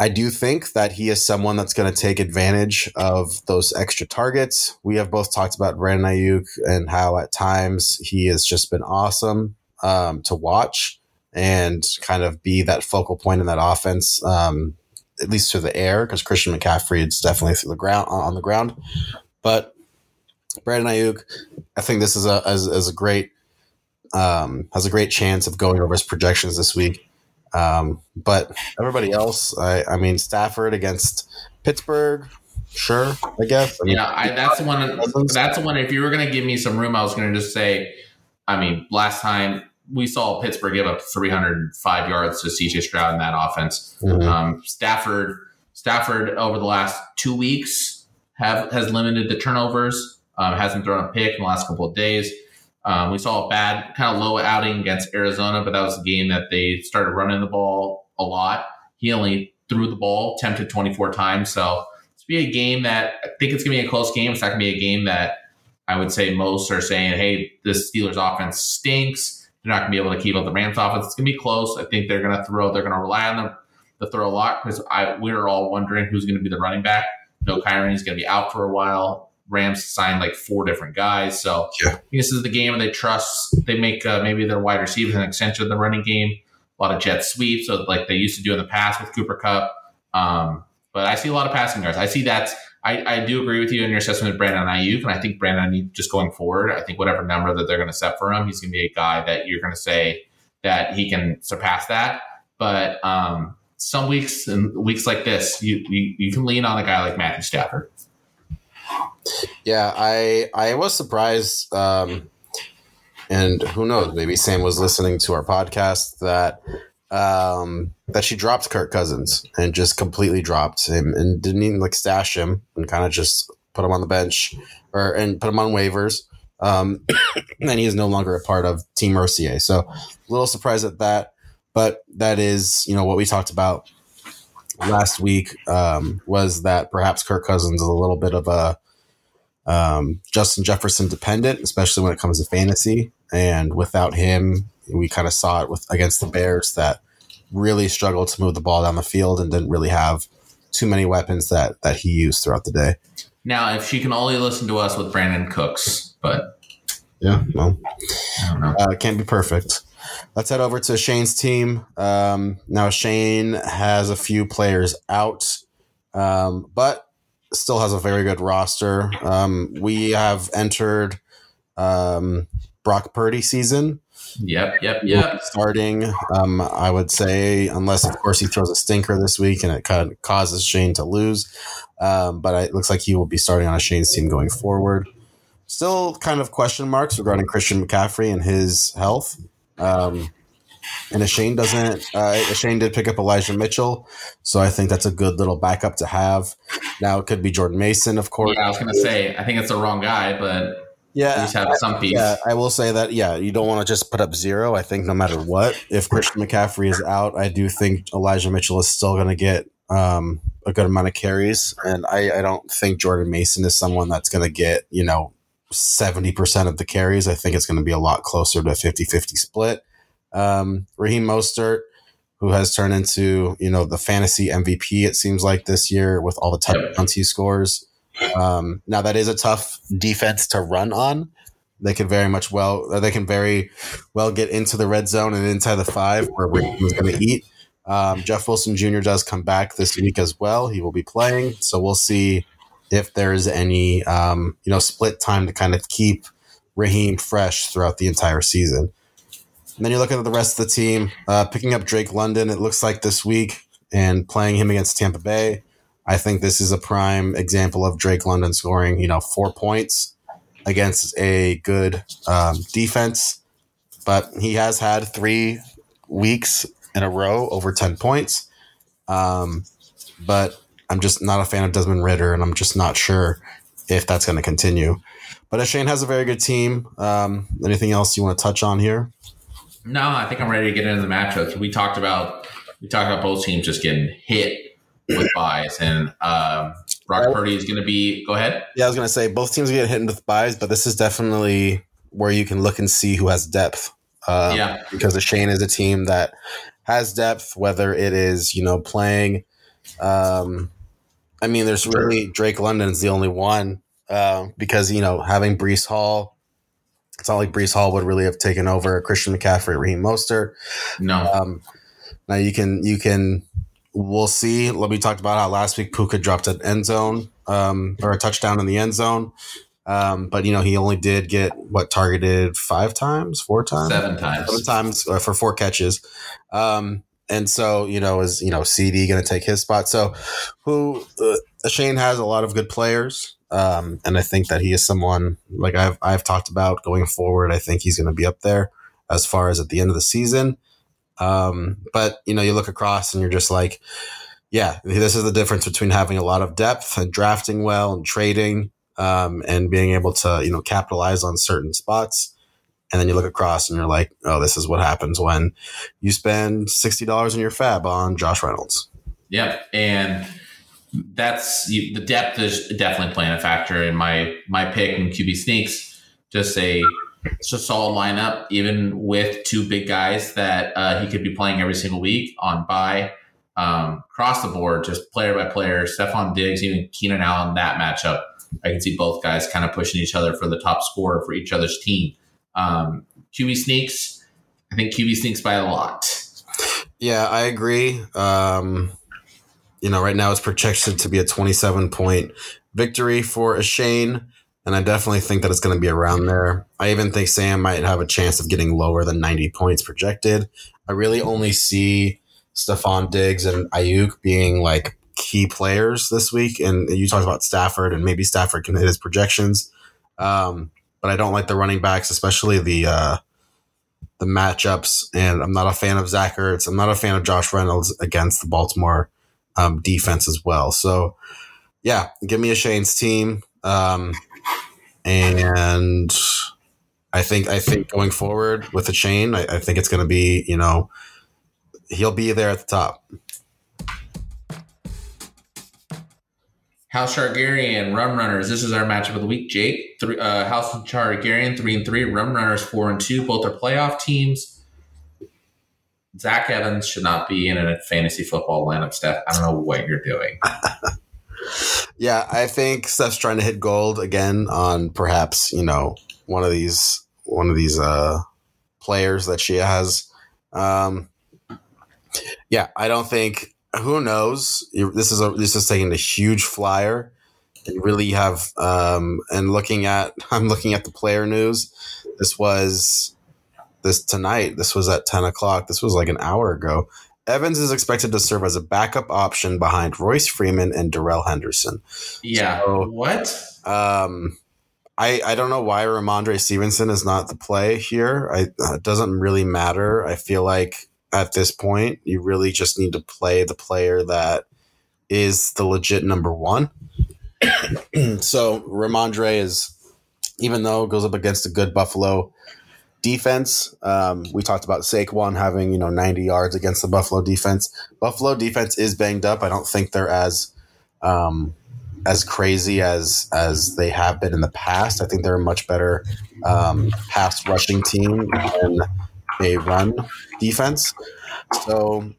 I do think that he is someone that's going to take advantage of those extra targets. We have both talked about Brandon Aiyuk and how at times he has just been awesome um, to watch and kind of be that focal point in that offense, um, at least through the air, because Christian McCaffrey is definitely through the ground on the ground. But Brandon Aiyuk, I think this is a is a great um, has a great chance of going over his projections this week. Um, but everybody else, I, I mean, Stafford against Pittsburgh, sure, I guess. I mean, Yeah, I, that's the one. That's the one. If you were going to give me some room, I was going to just say. I mean, last time we saw Pittsburgh give up 305 yards to CJ Stroud in that offense. Mhm. Um, Stafford, Stafford over the last two weeks have has limited the turnovers. Um, hasn't thrown a pick in the last couple of days. Um, we saw a bad kind of low outing against Arizona, but that was a game that they started running the ball a lot. He only threw the ball, attempted 24 times. So it's be a game that I think it's going to be a close game. It's not going to be a game that I would say most are saying, hey, this Steelers offense stinks. They're not going to be able to keep up the Rams offense. It's going to be close. I think they're going to throw. They're going to rely on them to throw a lot because I we're all wondering who's going to be the running back. No, Kyren is going to be out for a while. Rams signed like four different guys, so Yeah. This is the game and they trust. They make uh, maybe their wide receivers an extension of the running game. A lot of jet sweeps, so like they used to do in the past with Cooper Kupp. Um, but I see a lot of passing yards. I see that. I, I do agree with you in your assessment of Brandon Aiyuk, and I think Brandon just going forward. I think whatever number that they're going to set for him, he's going to be a guy that you're going to say that he can surpass that. But um, some weeks and weeks like this, you, you you can lean on a guy like Matthew Stafford. Yeah, I I was surprised, um, and who knows? Maybe Sam was listening to our podcast that um, that she dropped Kirk Cousins and just completely dropped him and didn't even like stash him and kind of just put him on the bench or and put him on waivers. Um, <coughs> and he is no longer a part of Team Mercier. So a little surprised at that, but that is you know what we talked about last week um, was that perhaps Kirk Cousins is a little bit of a um, Justin Jefferson dependent, especially when it comes to fantasy. And without him, we kind of saw it with against the Bears that really struggled to move the ball down the field and didn't really have too many weapons that that he used throughout the day. Now, if she can only listen to us with Brandin Cooks, but Yeah, well, I don't know. uh, it can't be perfect. Let's head over to Shane's team. Um, now Shane has a few players out, um, but still has a very good roster. Um, we have entered um, Brock Purdy season. Yep, yep, yep. Starting, um, I would say, unless of course he throws a stinker this week and it kind of causes Shane to lose. Um, but it looks like he will be starting on a Shane's team going forward. Still, kind of question marks regarding Christian McCaffrey and his health. Um, and Shane doesn't. Uh, Shane did pick up Elijah Mitchell, so I think that's a good little backup to have. Now it could be Jordan Mason, of course. Yeah, I was going to say I think it's the wrong guy, but yeah, at least have some piece. Yeah, I will say that. Yeah, you don't want to just put up zero. I think no matter what, if Christian McCaffrey is out, I do think Elijah Mitchell is still going to get um, a good amount of carries, and I, I don't think Jordan Mason is someone that's going to get you know 70% of the carries. I think it's going to be a lot closer to a 50 50 split. Um, Raheem Mostert, who has turned into, you know, the fantasy MVP, it seems like this year with all the touchdowns he scores. Um, now that is a tough defense to run on. They can very much well, they can very well get into the red zone and inside the five where Raheem is going to eat. Um, Jeff Wilson Jr. does come back this week as well. He will be playing. So we'll see if there's any um, you know split time to kind of keep Raheem fresh throughout the entire season. And then you're looking at the rest of the team, uh, picking up Drake London. It looks like this week and playing him against Tampa Bay. I think this is a prime example of Drake London scoring, you know, four points against a good um, defense. But he has had three weeks in a row over 10 points. Um, but I'm just not a fan of Desmond Ridder, and I'm just not sure if that's going to continue. But Shane has a very good team. Um, anything else you want to touch on here? No, I think I'm ready to get into the matchups. We talked about we talked about both teams just getting hit with byes, and um, Brock Purdy is going to be. Go ahead. Yeah, I was going to say both teams get hit with byes, but this is definitely where you can look and see who has depth. Um, yeah, because the Shane is a team that has depth, whether it is you know playing um, I mean, there's really Drake London's the only one uh, because you know having Breece Hall. It's not like Breece Hall would really have taken over Christian McCaffrey, Raheem Mostert. No. Um, now you can you can we'll see. Let me talk about how last week Puka dropped an end zone um, or a touchdown in the end zone. Um, but you know he only did get what targeted five times, four times, seven times, seven times uh, for four catches. Um, and so, you know, is, you know, CD going to take his spot? So, who uh, Shane has a lot of good players. Um, and I think that he is someone like I've, I've talked about going forward. I think he's going to be up there as far as at the end of the season. Um, but, you know, you look across and you're just like, yeah, this is the difference between having a lot of depth and drafting well and trading um, and being able to, you know, capitalize on certain spots and then you look across and you're like, oh, this is what happens when you spend sixty dollars in your FAAB on Josh Reynolds. Yep, and that's the depth is definitely playing a factor in my my pick and QB sneaks. Just a it's a solid lineup, even with two big guys that uh, he could be playing every single week on bye um, across the board, just player by player. Stefon Diggs, even Keenan Allen, that matchup. I can see both guys kind of pushing each other for the top score for each other's team. Um, QB sneaks, I think QB sneaks by a lot. Yeah, I agree. Um, you know, right now it's projected to be a 27 point victory for a Shane, and I definitely think that it's going to be around there. I even think Sam might have a chance of getting lower than 90 points projected. I really only see Stefon Diggs and Aiyuk being like key players this week. And you talked about Stafford, and maybe Stafford can hit his projections. Um, but I don't like the running backs, especially the uh, the matchups. And I'm not a fan of Zach Ertz. I'm not a fan of Josh Reynolds against the Baltimore um, defense as well. So, yeah, give me a Shane's team. Um, and I think I think going forward with the chain, I, I think it's going to be you know he'll be there at the top. House Targaryen, Rum Runners. This is our matchup of the week. Jake, three, uh, House Targaryen, three and three. Rum Runners, four and two. Both are playoff teams. Zach Evans should not be in a fantasy football lineup, Steph. I don't know what you're doing. <laughs> yeah, I think Steph's trying to hit gold again on perhaps you know one of these one of these uh, players that she has. Um, yeah, I don't think who knows? This is a this is taking a huge flyer. And really have um, and looking at <laughs> I'm looking at the player news. This was this tonight. This was at ten o'clock. This was like an hour ago. Evans is expected to serve as a backup option behind Royce Freeman and Darrell Henderson. Yeah. So, what? Um, I, I don't know why Rhamondre Stevenson is not the play here. I, it doesn't really matter. I feel like at this point, you really just need to play the player that is the legit number one. <clears throat> so Rhamondre is, even though goes up against a good Buffalo defense, um, we talked about Saquon having you know 90 yards against the Buffalo defense. Buffalo defense is banged up. I don't think they're as um, as crazy as as they have been in the past. I think they're a much better um, pass rushing team than a run defense. So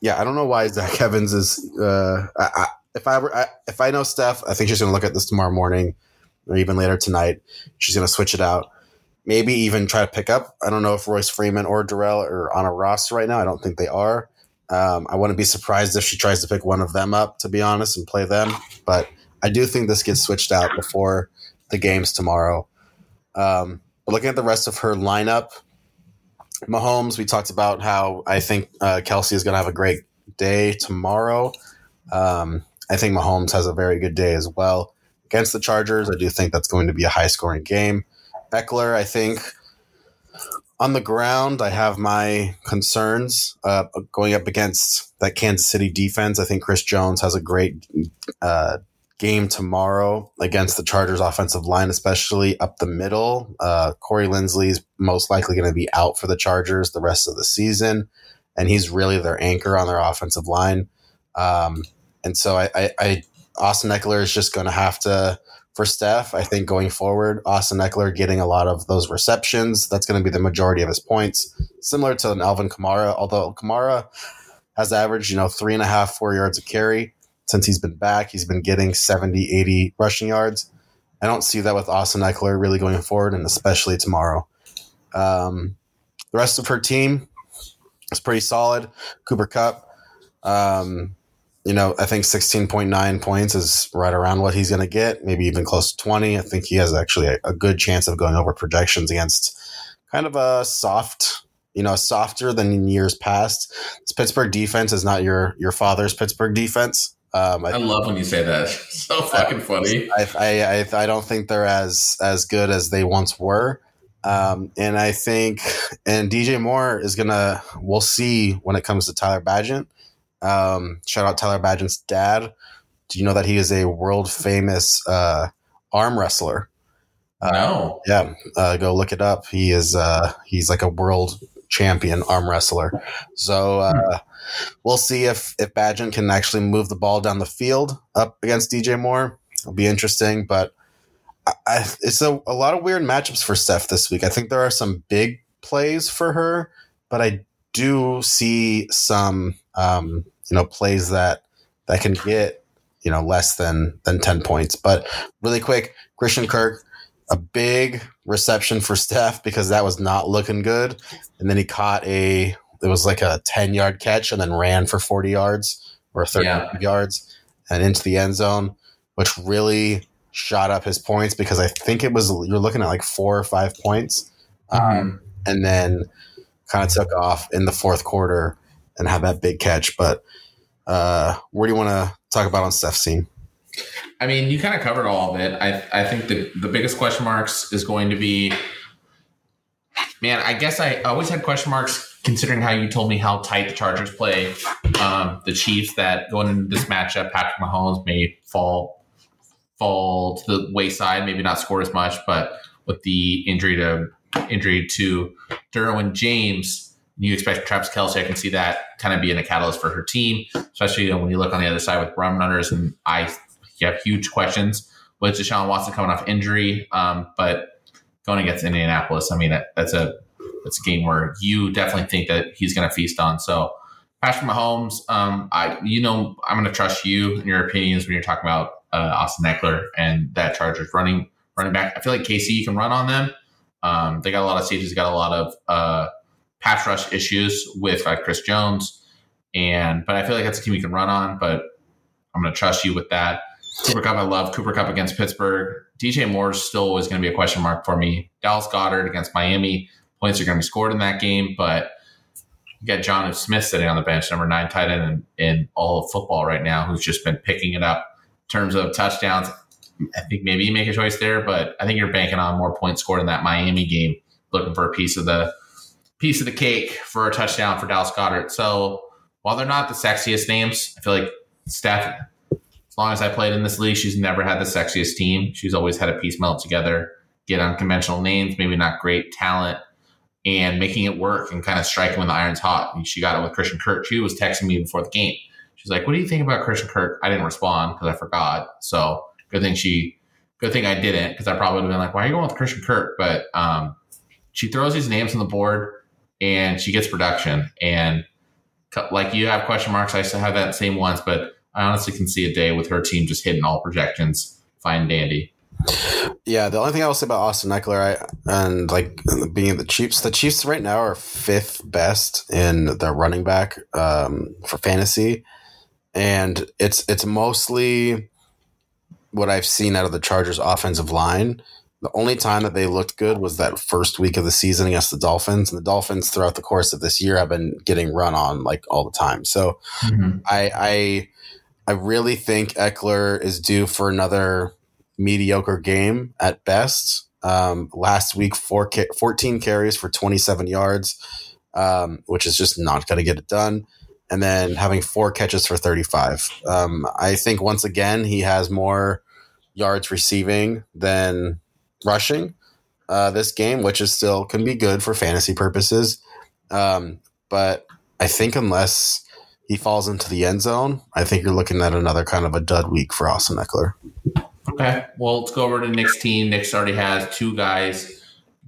yeah, I don't know why Zach Evans is. Uh, I, I, if I were, I, if I know Steph, I think she's going to look at this tomorrow morning or even later tonight. She's going to switch it out. Maybe even try to pick up. I don't know if Royce Freeman or Darrell are on a roster right now. I don't think they are. Um, I wouldn't be surprised if she tries to pick one of them up, to be honest, and play them. But I do think this gets switched out before the games tomorrow. Um, but looking at the rest of her lineup, Mahomes, we talked about how I think uh, Kelce is going to have a great day tomorrow. Um, I think Mahomes has a very good day as well against the Chargers. I do think that's going to be a high scoring game. Ekeler, I think on the ground, I have my concerns uh, going up against that Kansas City defense. I think Chris Jones has a great uh, game tomorrow against the Chargers offensive line, especially up the middle. Uh, Corey is most likely going to be out for the Chargers the rest of the season, and he's really their anchor on their offensive line. Um, and so I, I, I Austin Ekeler is just going to have to for Steph. I think going forward, Austin Ekeler getting a lot of those receptions. That's going to be the majority of his points, similar to an Alvin Kamara. Although Kamara has averaged, you know, three and a half, four yards a carry since he's been back. He's been getting 70, 80 rushing yards. I don't see that with Austin Ekeler really going forward, and especially tomorrow. Um, the rest of her team is pretty solid. Cooper Kupp. um, you know, I think 16.9 points is right around what he's going to get, maybe even close to 20. I think he has actually a, a, good chance of going over projections against kind of a soft, you know, softer than in years past. This Pittsburgh defense is not your your father's Pittsburgh defense. Um, I, I, love when you say that. <laughs> so fucking funny. I, I, I, I, don't think they're as as good as they once were. Um, and I think, and DJ Moore is gonna. We'll see when it comes to Tyler Bagent. Um, shout out Tyler Bagent's dad. Do you know that he is a world famous uh, arm wrestler? Uh, no. Yeah, uh, go look it up. He is. Uh, he's like a world champion arm wrestler. So uh, we'll see if if Bagent can actually move the ball down the field up against DJ Moore. It'll be interesting, but I, I, it's a, a lot of weird matchups for Steph this week. I think there are some big plays for her, but I do see some um, you know plays that that can get you know less than than 10 points but really quick christian kirk a big reception for Steph because that was not looking good. And then he caught a, it was like a 10 yard catch and then ran for 40 yards or 30 yeah. yards and into the end zone, which really shot up his points because I think it was, you're looking at like four or five points. Mm-hmm. Um, and then kind of took off in the fourth quarter and had that big catch. But uh, where do you want to talk about on Steph's team? I mean, you kind of covered all of it. I I think the the biggest question marks is going to be, man. I guess I always had question marks considering how you told me how tight the Chargers play. Um, the Chiefs that going into this matchup, Patrick Mahomes may fall fall to the wayside, maybe not score as much, but with the injury to injury to Derwin James. You expect Travis Kelce, I can see that kind of being a catalyst for her team, especially you know, when you look on the other side with Rum Runners. And I you have huge questions with Deshaun Watson coming off injury. Um, but going against Indianapolis, I mean, that, that's a that's a game where you definitely think that he's going to feast on. So, Patrick Mahomes, um, I you know I'm going to trust you and your opinions when you're talking about uh, Austin Ekeler and that Chargers running running back. I feel like KC you can run on them. Um, they got a lot of stages, got a lot of uh, pass rush issues with uh, Chris Jones, and but I feel like that's a team you can run on. But I'm going to trust you with that. Cooper Kupp, I love Cooper Kupp against Pittsburgh. DJ Moore is still always going to be a question mark for me. Dallas Goedert against Miami. Points are going to be scored in that game, but you got Jonnu Smith sitting on the bench, number nine tight end in, in all of football right now, who's just been picking it up in terms of touchdowns. I think maybe you make a choice there, but I think you're banking on more points scored in that Miami game, looking for a piece of the piece of the cake for a touchdown for Dallas Goedert. So while they're not the sexiest names, I feel like Steph, as long as I played in this league, she's never had the sexiest team. She's always had a piece melt together, get unconventional names, maybe not great talent, and making it work and kind of striking when the iron's hot. And she got it with Christian Kirk. She was texting me before the game. She's like, "What do you think about Christian Kirk?" I didn't respond because I forgot. So good thing she, good thing I didn't because I probably would have been like, "Why are you going with Christian Kirk?" But um, she throws these names on the board and she gets production. And like you have question marks, I still have that same ones, but I honestly can see a day with her team just hitting all projections, fine dandy. Yeah, the only thing I will say about Austin Ekeler I, and like being the Chiefs, the Chiefs right now are fifth best in their running back um, for fantasy, and it's it's mostly what I've seen out of the Chargers' offensive line. The only time that they looked good was that first week of the season against the Dolphins, and the Dolphins throughout the course of this year have been getting run on like all the time. So mm-hmm. I, I I really think Ekeler is due for another mediocre game at best. Um, last week, four 14 carries for 27 yards, um, which is just not going to get it done. And then having four catches for 35. Um, I think once again, he has more yards receiving than rushing uh, this game, which is still can be good for fantasy purposes. Um, but I think unless he falls into the end zone, I think you're looking at another kind of a dud week for Austin Ekeler. Okay. Well, let's go over to Nick's team. Nick's already has two guys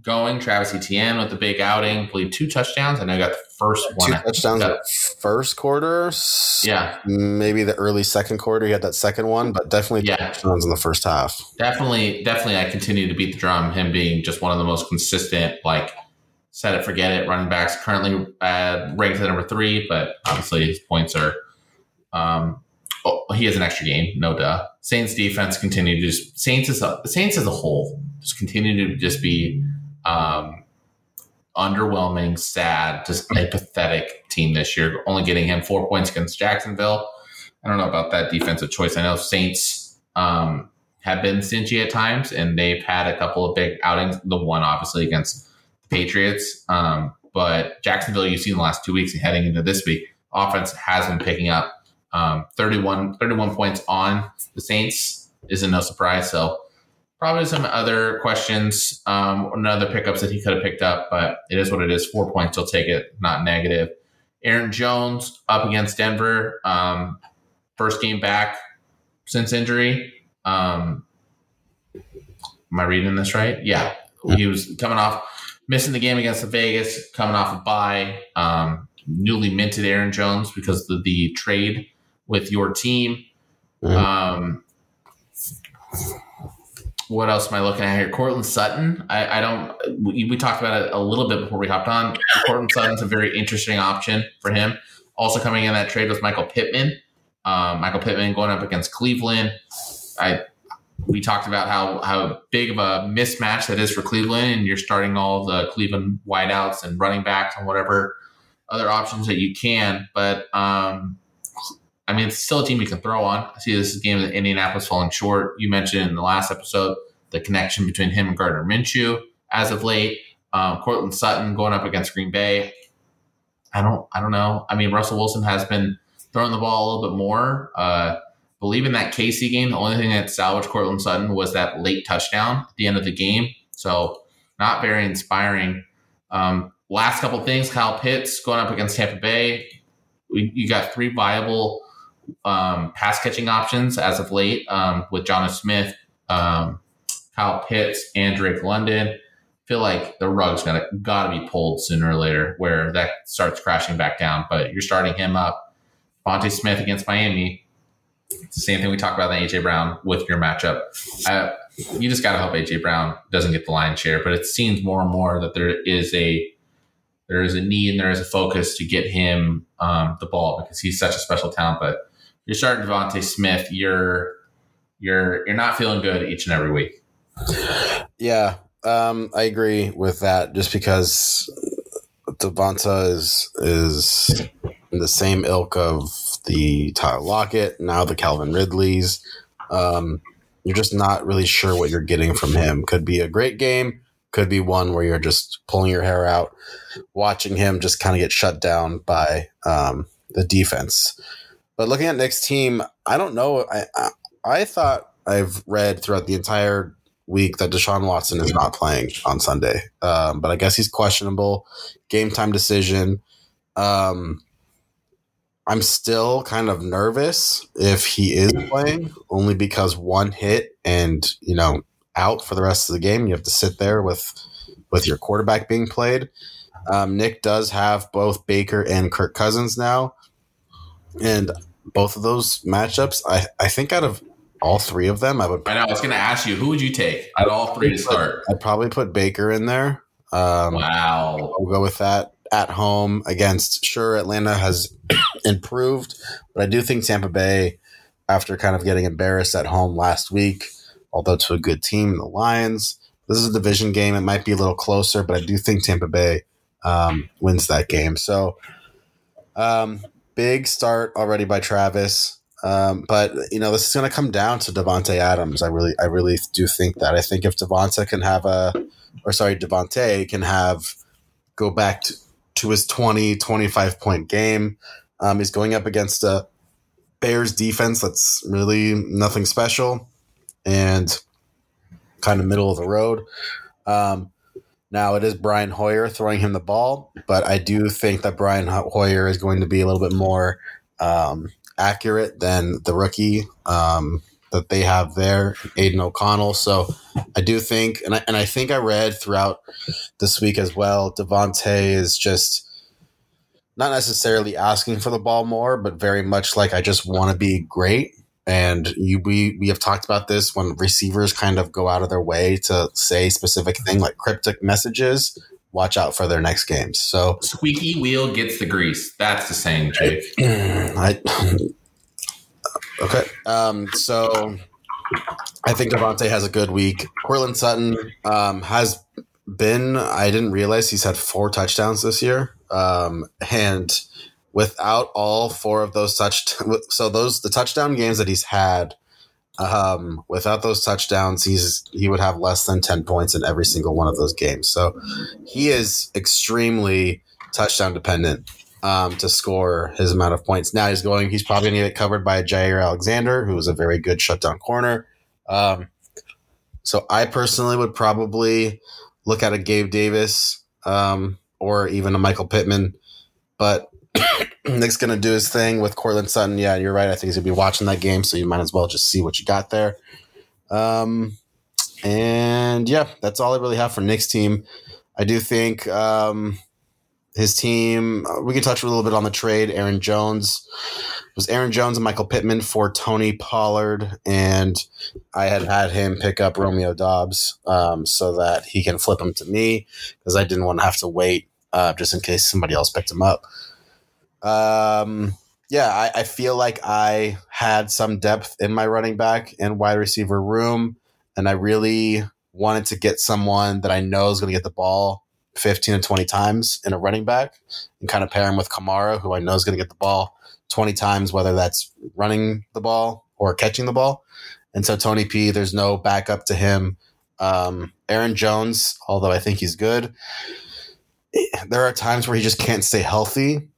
going. Travis Etienne with the big outing, I believe two touchdowns. I know got the first one. Two touchdowns got, first quarter. Yeah. Maybe the early second quarter. He had that second one, but definitely yeah. touchdowns in the first half. Definitely, definitely. I continue to beat the drum. Him being just one of the most consistent, like set it, forget it. Running backs currently uh, ranked at number three, but obviously his points are. Um, oh, he has an extra game, no duh. Saints defense continue to just Saints as a Saints as a whole just continue to just be um, underwhelming, sad, just a pathetic team this year. Only getting him four points against Jacksonville. I don't know about that defensive choice. I know Saints um, have been stingy at times, and they've had a couple of big outings. The one, obviously, against the Patriots. Um, but Jacksonville, you've seen the last two weeks and heading into this week, offense has been picking up um, 31, 31 points on the Saints isn't no surprise. So probably some other questions, um, and other pickups that he could have picked up, but it is what it is. Four points, he'll take it, not negative. Aaron Jones up against Denver, um, first game back since injury. Um, am I reading this right? Yeah, he was coming off missing the game against the Vegas, coming off a bye. Um, newly minted Aaron Jones because of the, the trade with your team. Mm-hmm. Um, what else am I looking at here? Courtland Sutton. I, I don't. We, we, talked about it a little bit before we hopped on. Courtland Sutton's a very interesting option for him. Also coming in that trade was Michael Pittman. Um, Michael Pittman going up against Cleveland. I we talked about how how big of a mismatch that is for Cleveland, and you're starting all the Cleveland wideouts and running backs and whatever other options that you can. But um, I mean, it's still a team you can throw on. I see this game in Indianapolis falling short. You mentioned in the last episode the connection between him and Gardner Minshew as of late. Um, Courtland Sutton going up against Green Bay. I don't, I don't know. I mean, Russell Wilson has been throwing the ball a little bit more. Uh, believe in that KC game, the only thing that salvaged Courtland Sutton was that late touchdown at the end of the game. So not very inspiring. Um, last couple things, Kyle Pitts going up against Tampa Bay. We, you got three viable um, pass catching options as of late um, with Jonnu Smith, um, Kyle Pitts, and Drake London. I Feel like the rug's gonna gotta be pulled sooner or later, where that starts crashing back down. But you're starting him up, DeVonta Smith against Miami. It's the same thing we talked about in AJ Brown with your matchup. Uh, you just gotta hope AJ Brown doesn't get the lion's share, but it seems more and more that there is a there is a need and there is a focus to get him um, the ball because he's such a special talent. But you're starting DeVonta Smith, you're you're you're not feeling good each and every week. Yeah, um, I agree with that. Just because Devonta is is in the same ilk of the Tyler Lockett, now the Calvin Ridleys. Um, you're just not really sure what you're getting from him. Could be a great game, could be one where you're just pulling your hair out, watching him just kind of get shut down by um, the defense. But looking at Nick's team, I don't know. I, I, I thought I've read throughout the entire week that Deshaun Watson is not playing on Sunday, um, but I guess he's questionable. Game time decision. Um, I'm still kind of nervous if he is playing, only because one hit and you know out for the rest of the game. You have to sit there with with your quarterback being played. Um, Nick does have both Baker and Kirk Cousins now, and both of those matchups, I I think out of all three of them, I would. I know. I was going to ask you, who would you take out of all three to start? I'd probably put Baker in there. Um, wow. I'll go with that at home against. Sure, Atlanta has <coughs> improved, but I do think Tampa Bay, after kind of getting embarrassed at home last week, although to a good team, the Lions. This is a division game. It might be a little closer, but I do think Tampa Bay um, wins that game. So, um, big start already by Travis. Um, but you know, this is going to come down to Davante Adams. I really, I really do think that. I think if Davante can have a, or sorry, Davante can have go back to, to his 20, 25 point game. Um, he's going up against a Bears defense that's really nothing special and kind of middle of the road. Um, now it is Brian Hoyer throwing him the ball, but I do think that Brian Hoyer is going to be a little bit more um, accurate than the rookie um, that they have there, Aidan O'Connell. So I do think, and I, and I think I read throughout this week as well, Davante is just not necessarily asking for the ball more, but very much like I just want to be great. And you, we we have talked about this when receivers kind of go out of their way to say specific thing like cryptic messages. Watch out for their next games. So squeaky wheel gets the grease. That's the saying, Jake. <clears throat> I, okay. Um, so I think Davante has a good week. Courtland Sutton um, has been. I didn't realize he's had four touchdowns this year. Um, and without all four of those touch, <laughs> so those the touchdown games that he's had, um, without those touchdowns, he's he would have less than ten points in every single one of those games. So he is extremely touchdown dependent um, to score his amount of points. Now he's going. He's probably going to get covered by Jaire Alexander, who is a very good shutdown corner. Um, so I personally would probably look at a Gabe Davis um, or even a Michael Pittman, but <coughs> Nick's going to do his thing with Courtland Sutton. Yeah, you're right. I think he's going to be watching that game, so you might as well just see what you got there. Um, and yeah, that's all I really have for Nick's team. I do think um, his team. We can touch a little bit on the trade. Aaron Jones it was Aaron Jones and Michael Pittman for Tony Pollard, and I had had him pick up Romeo Doubs um, so that he can flip him to me because I didn't want to have to wait uh, just in case somebody else picked him up. Um, yeah, I, I feel like I had some depth in my running back and wide receiver room, and I really wanted to get someone that I know is going to get the ball 15 to 20 times in a running back and kind of pair him with Kamara, who I know is going to get the ball 20 times, whether that's running the ball or catching the ball. And so Tony P, there's no backup to him. Um, Aaron Jones, although I think he's good, there are times where he just can't stay healthy.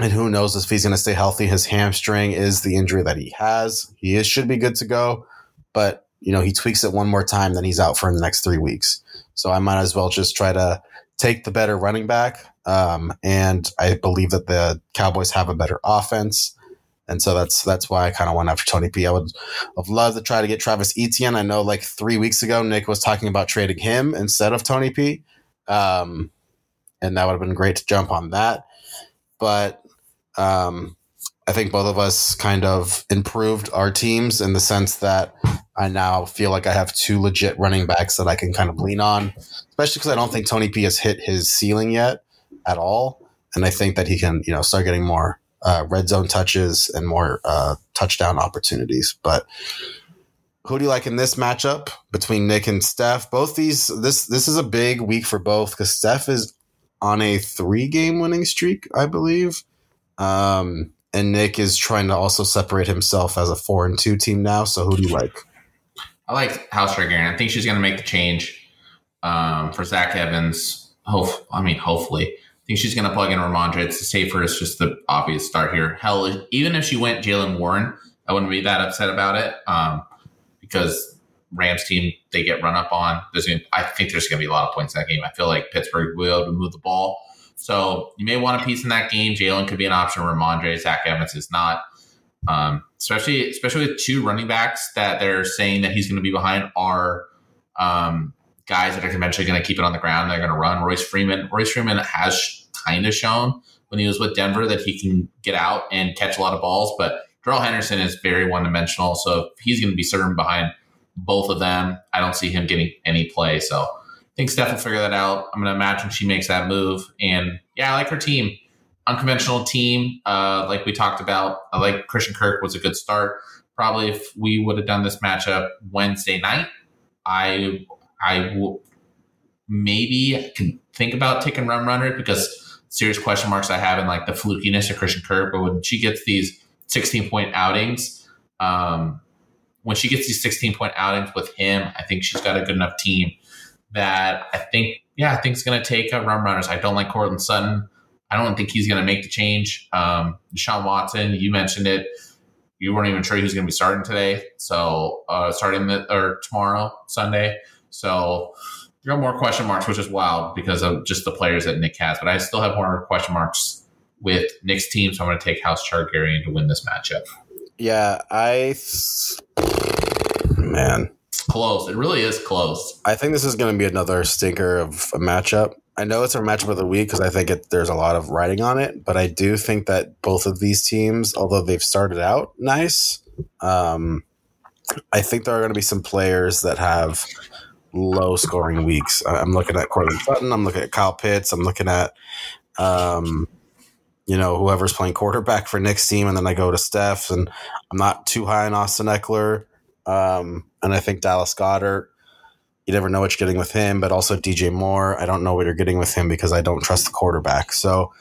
And who knows if he's going to stay healthy? His hamstring is the injury that he has. He is, should be good to go, but you know he tweaks it one more time, then he's out for the next three weeks. So I might as well just try to take the better running back. Um, and I believe that the Cowboys have a better offense. And so that's that's why I kind of went after Tony P. I would have loved to try to get Travis Etienne. I know like three weeks ago, Nick was talking about trading him instead of Tony P. Um, and that would have been great to jump on that. But um, I think both of us kind of improved our teams in the sense that I now feel like I have two legit running backs that I can kind of lean on, especially because I don't think Tony P has hit his ceiling yet at all. And I think that he can, you know, start getting more uh, red zone touches and more uh, touchdown opportunities. But who do you like in this matchup between Nick and Steph? Both these, this this is a big week for both because Steph is on a three game winning streak, I believe. Um, and Nick is trying to also separate himself as a four and two team now. So who do you like? I like House Targaryen. I think she's going to make the change um, for Zach Evans. Hope, I mean, hopefully. I think she's going to plug in Rhamondre. It's the safer. It's just the obvious start here. Hell, even if she went Jaylen Warren, I wouldn't be that upset about it um, because Rams team they get run up on. There's gonna, I think there's going to be a lot of points in that game. I feel like Pittsburgh will be able to move the ball. So you may want a piece in that game. Jalen could be an option. Rhamondre, Zach Evans is not. Um, especially especially with two running backs that they're saying that he's going to be behind are um, guys that are eventually going to keep it on the ground. They're going to run. Royce Freeman. Royce Freeman has kind of shown when he was with Denver that he can get out and catch a lot of balls, but Darrell Henderson is very one dimensional. So he's going to be serving behind both of them, I don't see him getting any play. So think Steph will figure that out. I'm going to imagine she makes that move. And yeah, I like her team. Unconventional team, uh, like we talked about. I like Christian Kirk was a good start. Probably if we would have done this matchup Wednesday night, I I will maybe can think about taking Rum Runner because serious question marks I have in like the flukiness of Christian Kirk. But when she gets these 16 point outings. Um, when she gets these 16 point outings with him, I think she's got a good enough team that I think, yeah, I think it's going to take a rum runners. I don't like Courtland Sutton. I don't think he's going to make the change. Um, Deshaun Watson, you mentioned it. You weren't even sure who's going to be starting today. So, uh, starting the, or tomorrow, Sunday. So, there are more question marks, which is wild because of just the players that Nick has. But I still have more question marks with Nick's team, so I'm going to take House Targaryen to win this matchup. Yeah, I man, close. It really is close. I think this is going to be another stinker of a matchup. I know it's a matchup of the week because I think it, there's a lot of writing on it, but I do think that both of these teams, although they've started out nice, um, I think there are going to be some players that have low scoring weeks. I'm looking at Courtland Sutton. I'm looking at Kyle Pitts. I'm looking at um, you know, whoever's playing quarterback for Nick's team, and then I go to Steph, and I'm not too high on Austin Ekeler. Um, and I think Dallas Goedert, you never know what you're getting with him, but also DJ Moore. I don't know what you're getting with him because I don't trust the quarterback. So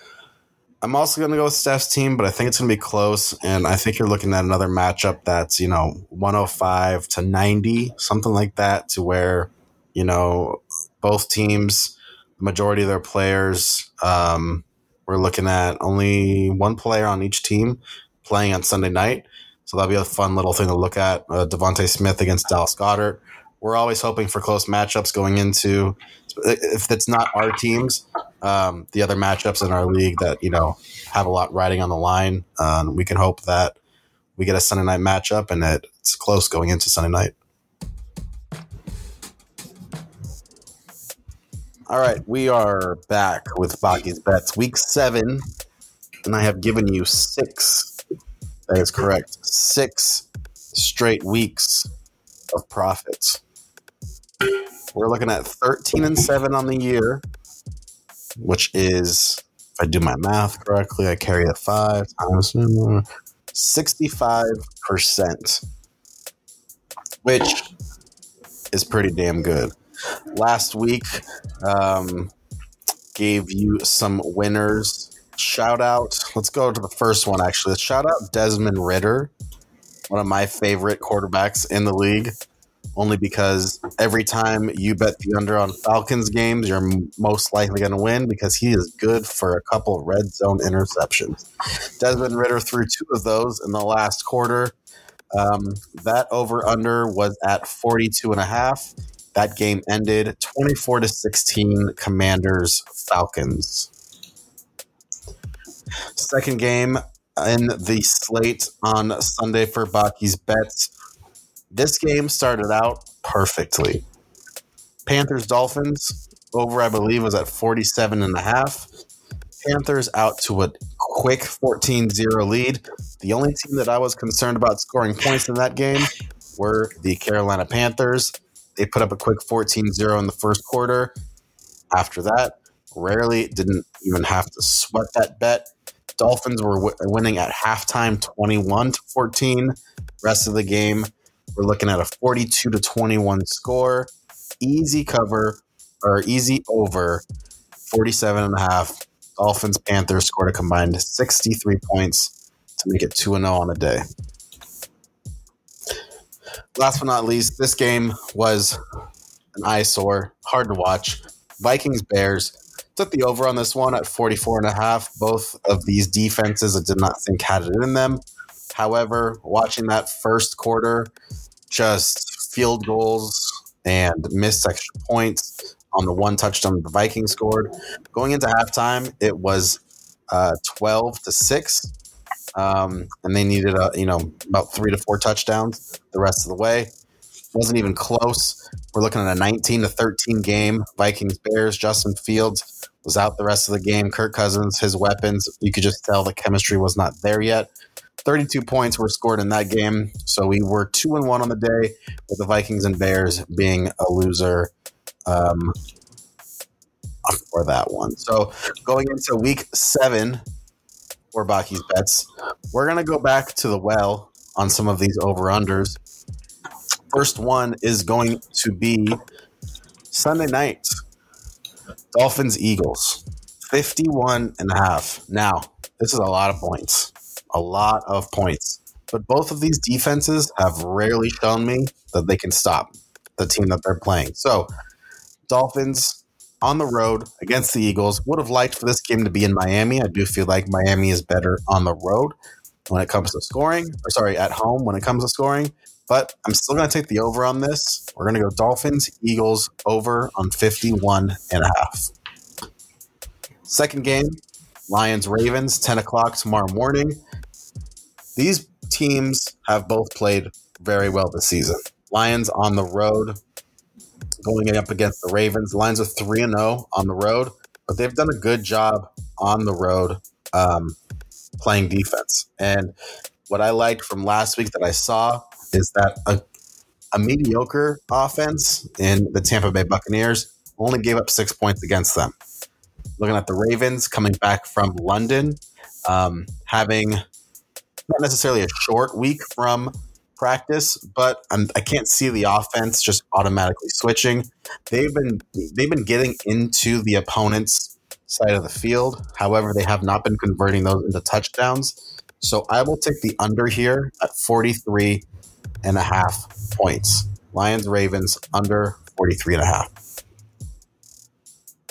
I'm also going to go with Steph's team, but I think it's going to be close. And I think you're looking at another matchup that's, you know, 105 to 90, something like that, to where, you know, both teams, the majority of their players, um, we're looking at only one player on each team playing on Sunday night. So that'll be a fun little thing to look at. Uh, DeVonta Smith against Dallas Goedert. We're always hoping for close matchups going into, if it's not our teams, um, the other matchups in our league that, you know, have a lot riding on the line. Um, we can hope that we get a Sunday night matchup and that it's close going into Sunday night. All right, we are back with Bakke's Bets, week seven, and I have given you six. That is correct. Six straight weeks of profits. We're looking at 13 and 7 on the year, which is, if I do my math correctly, I carry it five times 65%, which is pretty damn good last week um, gave you some winners. Shout out. Let's go to the first one, actually. Shout out Desmond Ridder, one of my favorite quarterbacks in the league, only because every time you bet the under on Falcons games, you're most likely going to win because he is good for a couple red zone interceptions. Desmond Ridder threw two of those in the last quarter. Um, that over under was at 42 and a half. That game ended 24 to 16 Commanders Falcons. Second game in the slate on Sunday for Bakke's bets. This game started out perfectly. Panthers Dolphins over I believe was at 47 and a half. Panthers out to a quick 14-0 lead. The only team that I was concerned about scoring points in that game were the Carolina Panthers. They put up a quick 14 0 in the first quarter. After that, rarely didn't even have to sweat that bet. Dolphins were w- winning at halftime 21 to 14. Rest of the game, we're looking at a 42 to 21 score. Easy cover or easy over 47 and a half. Dolphins Panthers scored a combined 63 points to make it 2 0 on the day. last but not least, this game was an eyesore, hard to watch. Vikings Bears took the over on this one at 44 and a half. Both of these defenses I did not think had it in them. However, watching that first quarter, just field goals and missed extra points on the one touchdown the Vikings scored. Going into halftime, it was uh, 12 to 6. Um, and they needed a, you know about three to four touchdowns the rest of the way. Wasn't even close. We're looking at a 19 to 13 game. Vikings Bears. Justin Fields was out the rest of the game. Kirk Cousins, his weapons, you could just tell the chemistry was not there yet. 32 points were scored in that game. So we were two and one on the day, with the Vikings and Bears being a loser um, for that one. So going into week seven for Bakke's bets, we're going to go back to the well on some of these over unders. First one is going to be Sunday night Dolphins Eagles 51 and a half. Now, this is a lot of points. A lot of points. But both of these defenses have rarely shown me that they can stop the team that they're playing. So, Dolphins on the road against the Eagles. Would have liked for this game to be in Miami. I do feel like Miami is better on the road when it comes to scoring, or sorry, at home when it comes to scoring. But I'm still going to take the over on this. We're going to go Dolphins, Eagles over on 51 and a half. Second game, Lions, Ravens, 10 o'clock tomorrow morning. These teams have both played very well this season. Lions on the road, going up against the Ravens. Lions are 3 and 0 on the road, but they've done a good job on the road um, playing defense. And what I liked from last week that I saw is that a, a mediocre offense in the Tampa Bay Buccaneers only gave up six points against them. Looking at the Ravens coming back from London, um, having not necessarily a short week from practice, but I'm, I can not see the offense just automatically switching. They've been they've been getting into the opponent's side of the field. However, they have not been converting those into touchdowns. So I will take the under here at 43 and a half points. Lions Ravens under 43 and a half.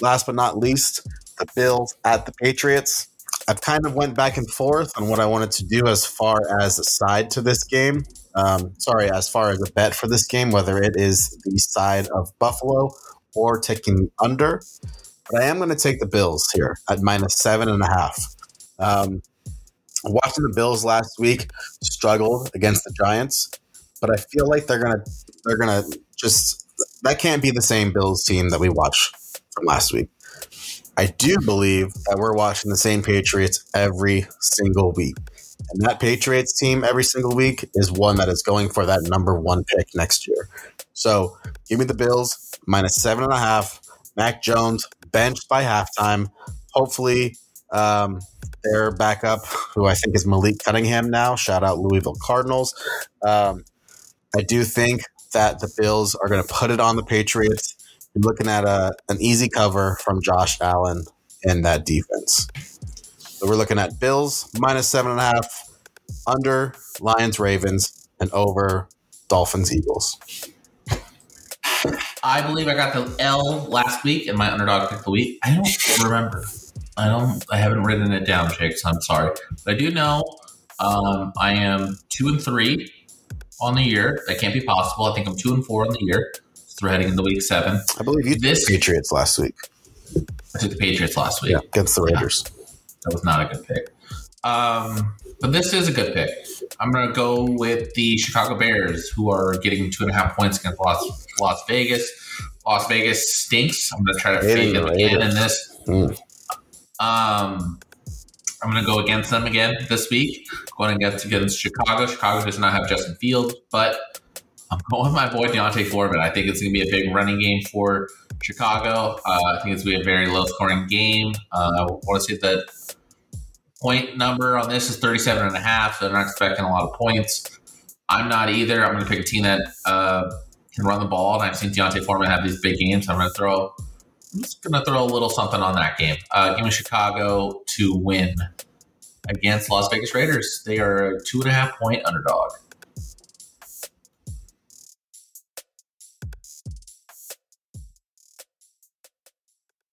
Last but not least, the Bills at the Patriots. I've kind of went back and forth on what I wanted to do as far as a side to this game. Um, sorry, as far as a bet for this game, whether it is the side of Buffalo or taking under. But I am going to take the Bills here at minus seven and a half. Um, watching the Bills last week struggled against the Giants but I feel like they're gonna they're gonna just that can't be the same Bills team that we watched from last week. I do believe that we're watching the same Patriots every single week. And that Patriots team every single week is one that is going for that number one pick next year. So give me the Bills minus seven and a half. Mac Jones benched by halftime. Hopefully, um, their backup, who I think is Malik Cunningham now. Shout out Louisville Cardinals. Um, I do think that the Bills are going to put it on the Patriots. You're looking at a, an easy cover from Josh Allen in that defense. So we're looking at Bills minus seven and a half, under Lions Ravens, and over Dolphins Eagles. I believe I got the L last week in my underdog pick the week. I don't remember. I don't. I haven't written it down, Jake. So I'm sorry, but I do know um, I am two and three on the year. That can't be possible. I think I'm two and four on the year. So we're heading into week seven. I believe you this Patriots last week. I took the Patriots last week yeah, against the Raiders. Yeah. That was not a good pick. Um, but this is a good pick. I'm going to go with the Chicago Bears, who are getting two and a half points against Las, Las Vegas. Las Vegas stinks. I'm going to try to fade them again in this. Mm. Um, I'm going to go against them again this week. Going against against Chicago. Chicago does not have Justin Fields, but I'm going with my boy D'Onta Foreman. I think it's going to be a big running game for Chicago. Uh, I think it's going to be a very low scoring game. Uh, I want to say the point number on this is 37 and a half, so they're not expecting a lot of points. I'm not either. I'm going to pick a team that uh, can run the ball, and I've seen D'Onta Foreman have these big games. So I'm going to throw I'm just going to throw a little something on that game. Uh, give me Chicago to win against Las Vegas Raiders. They are a two and a half point underdog.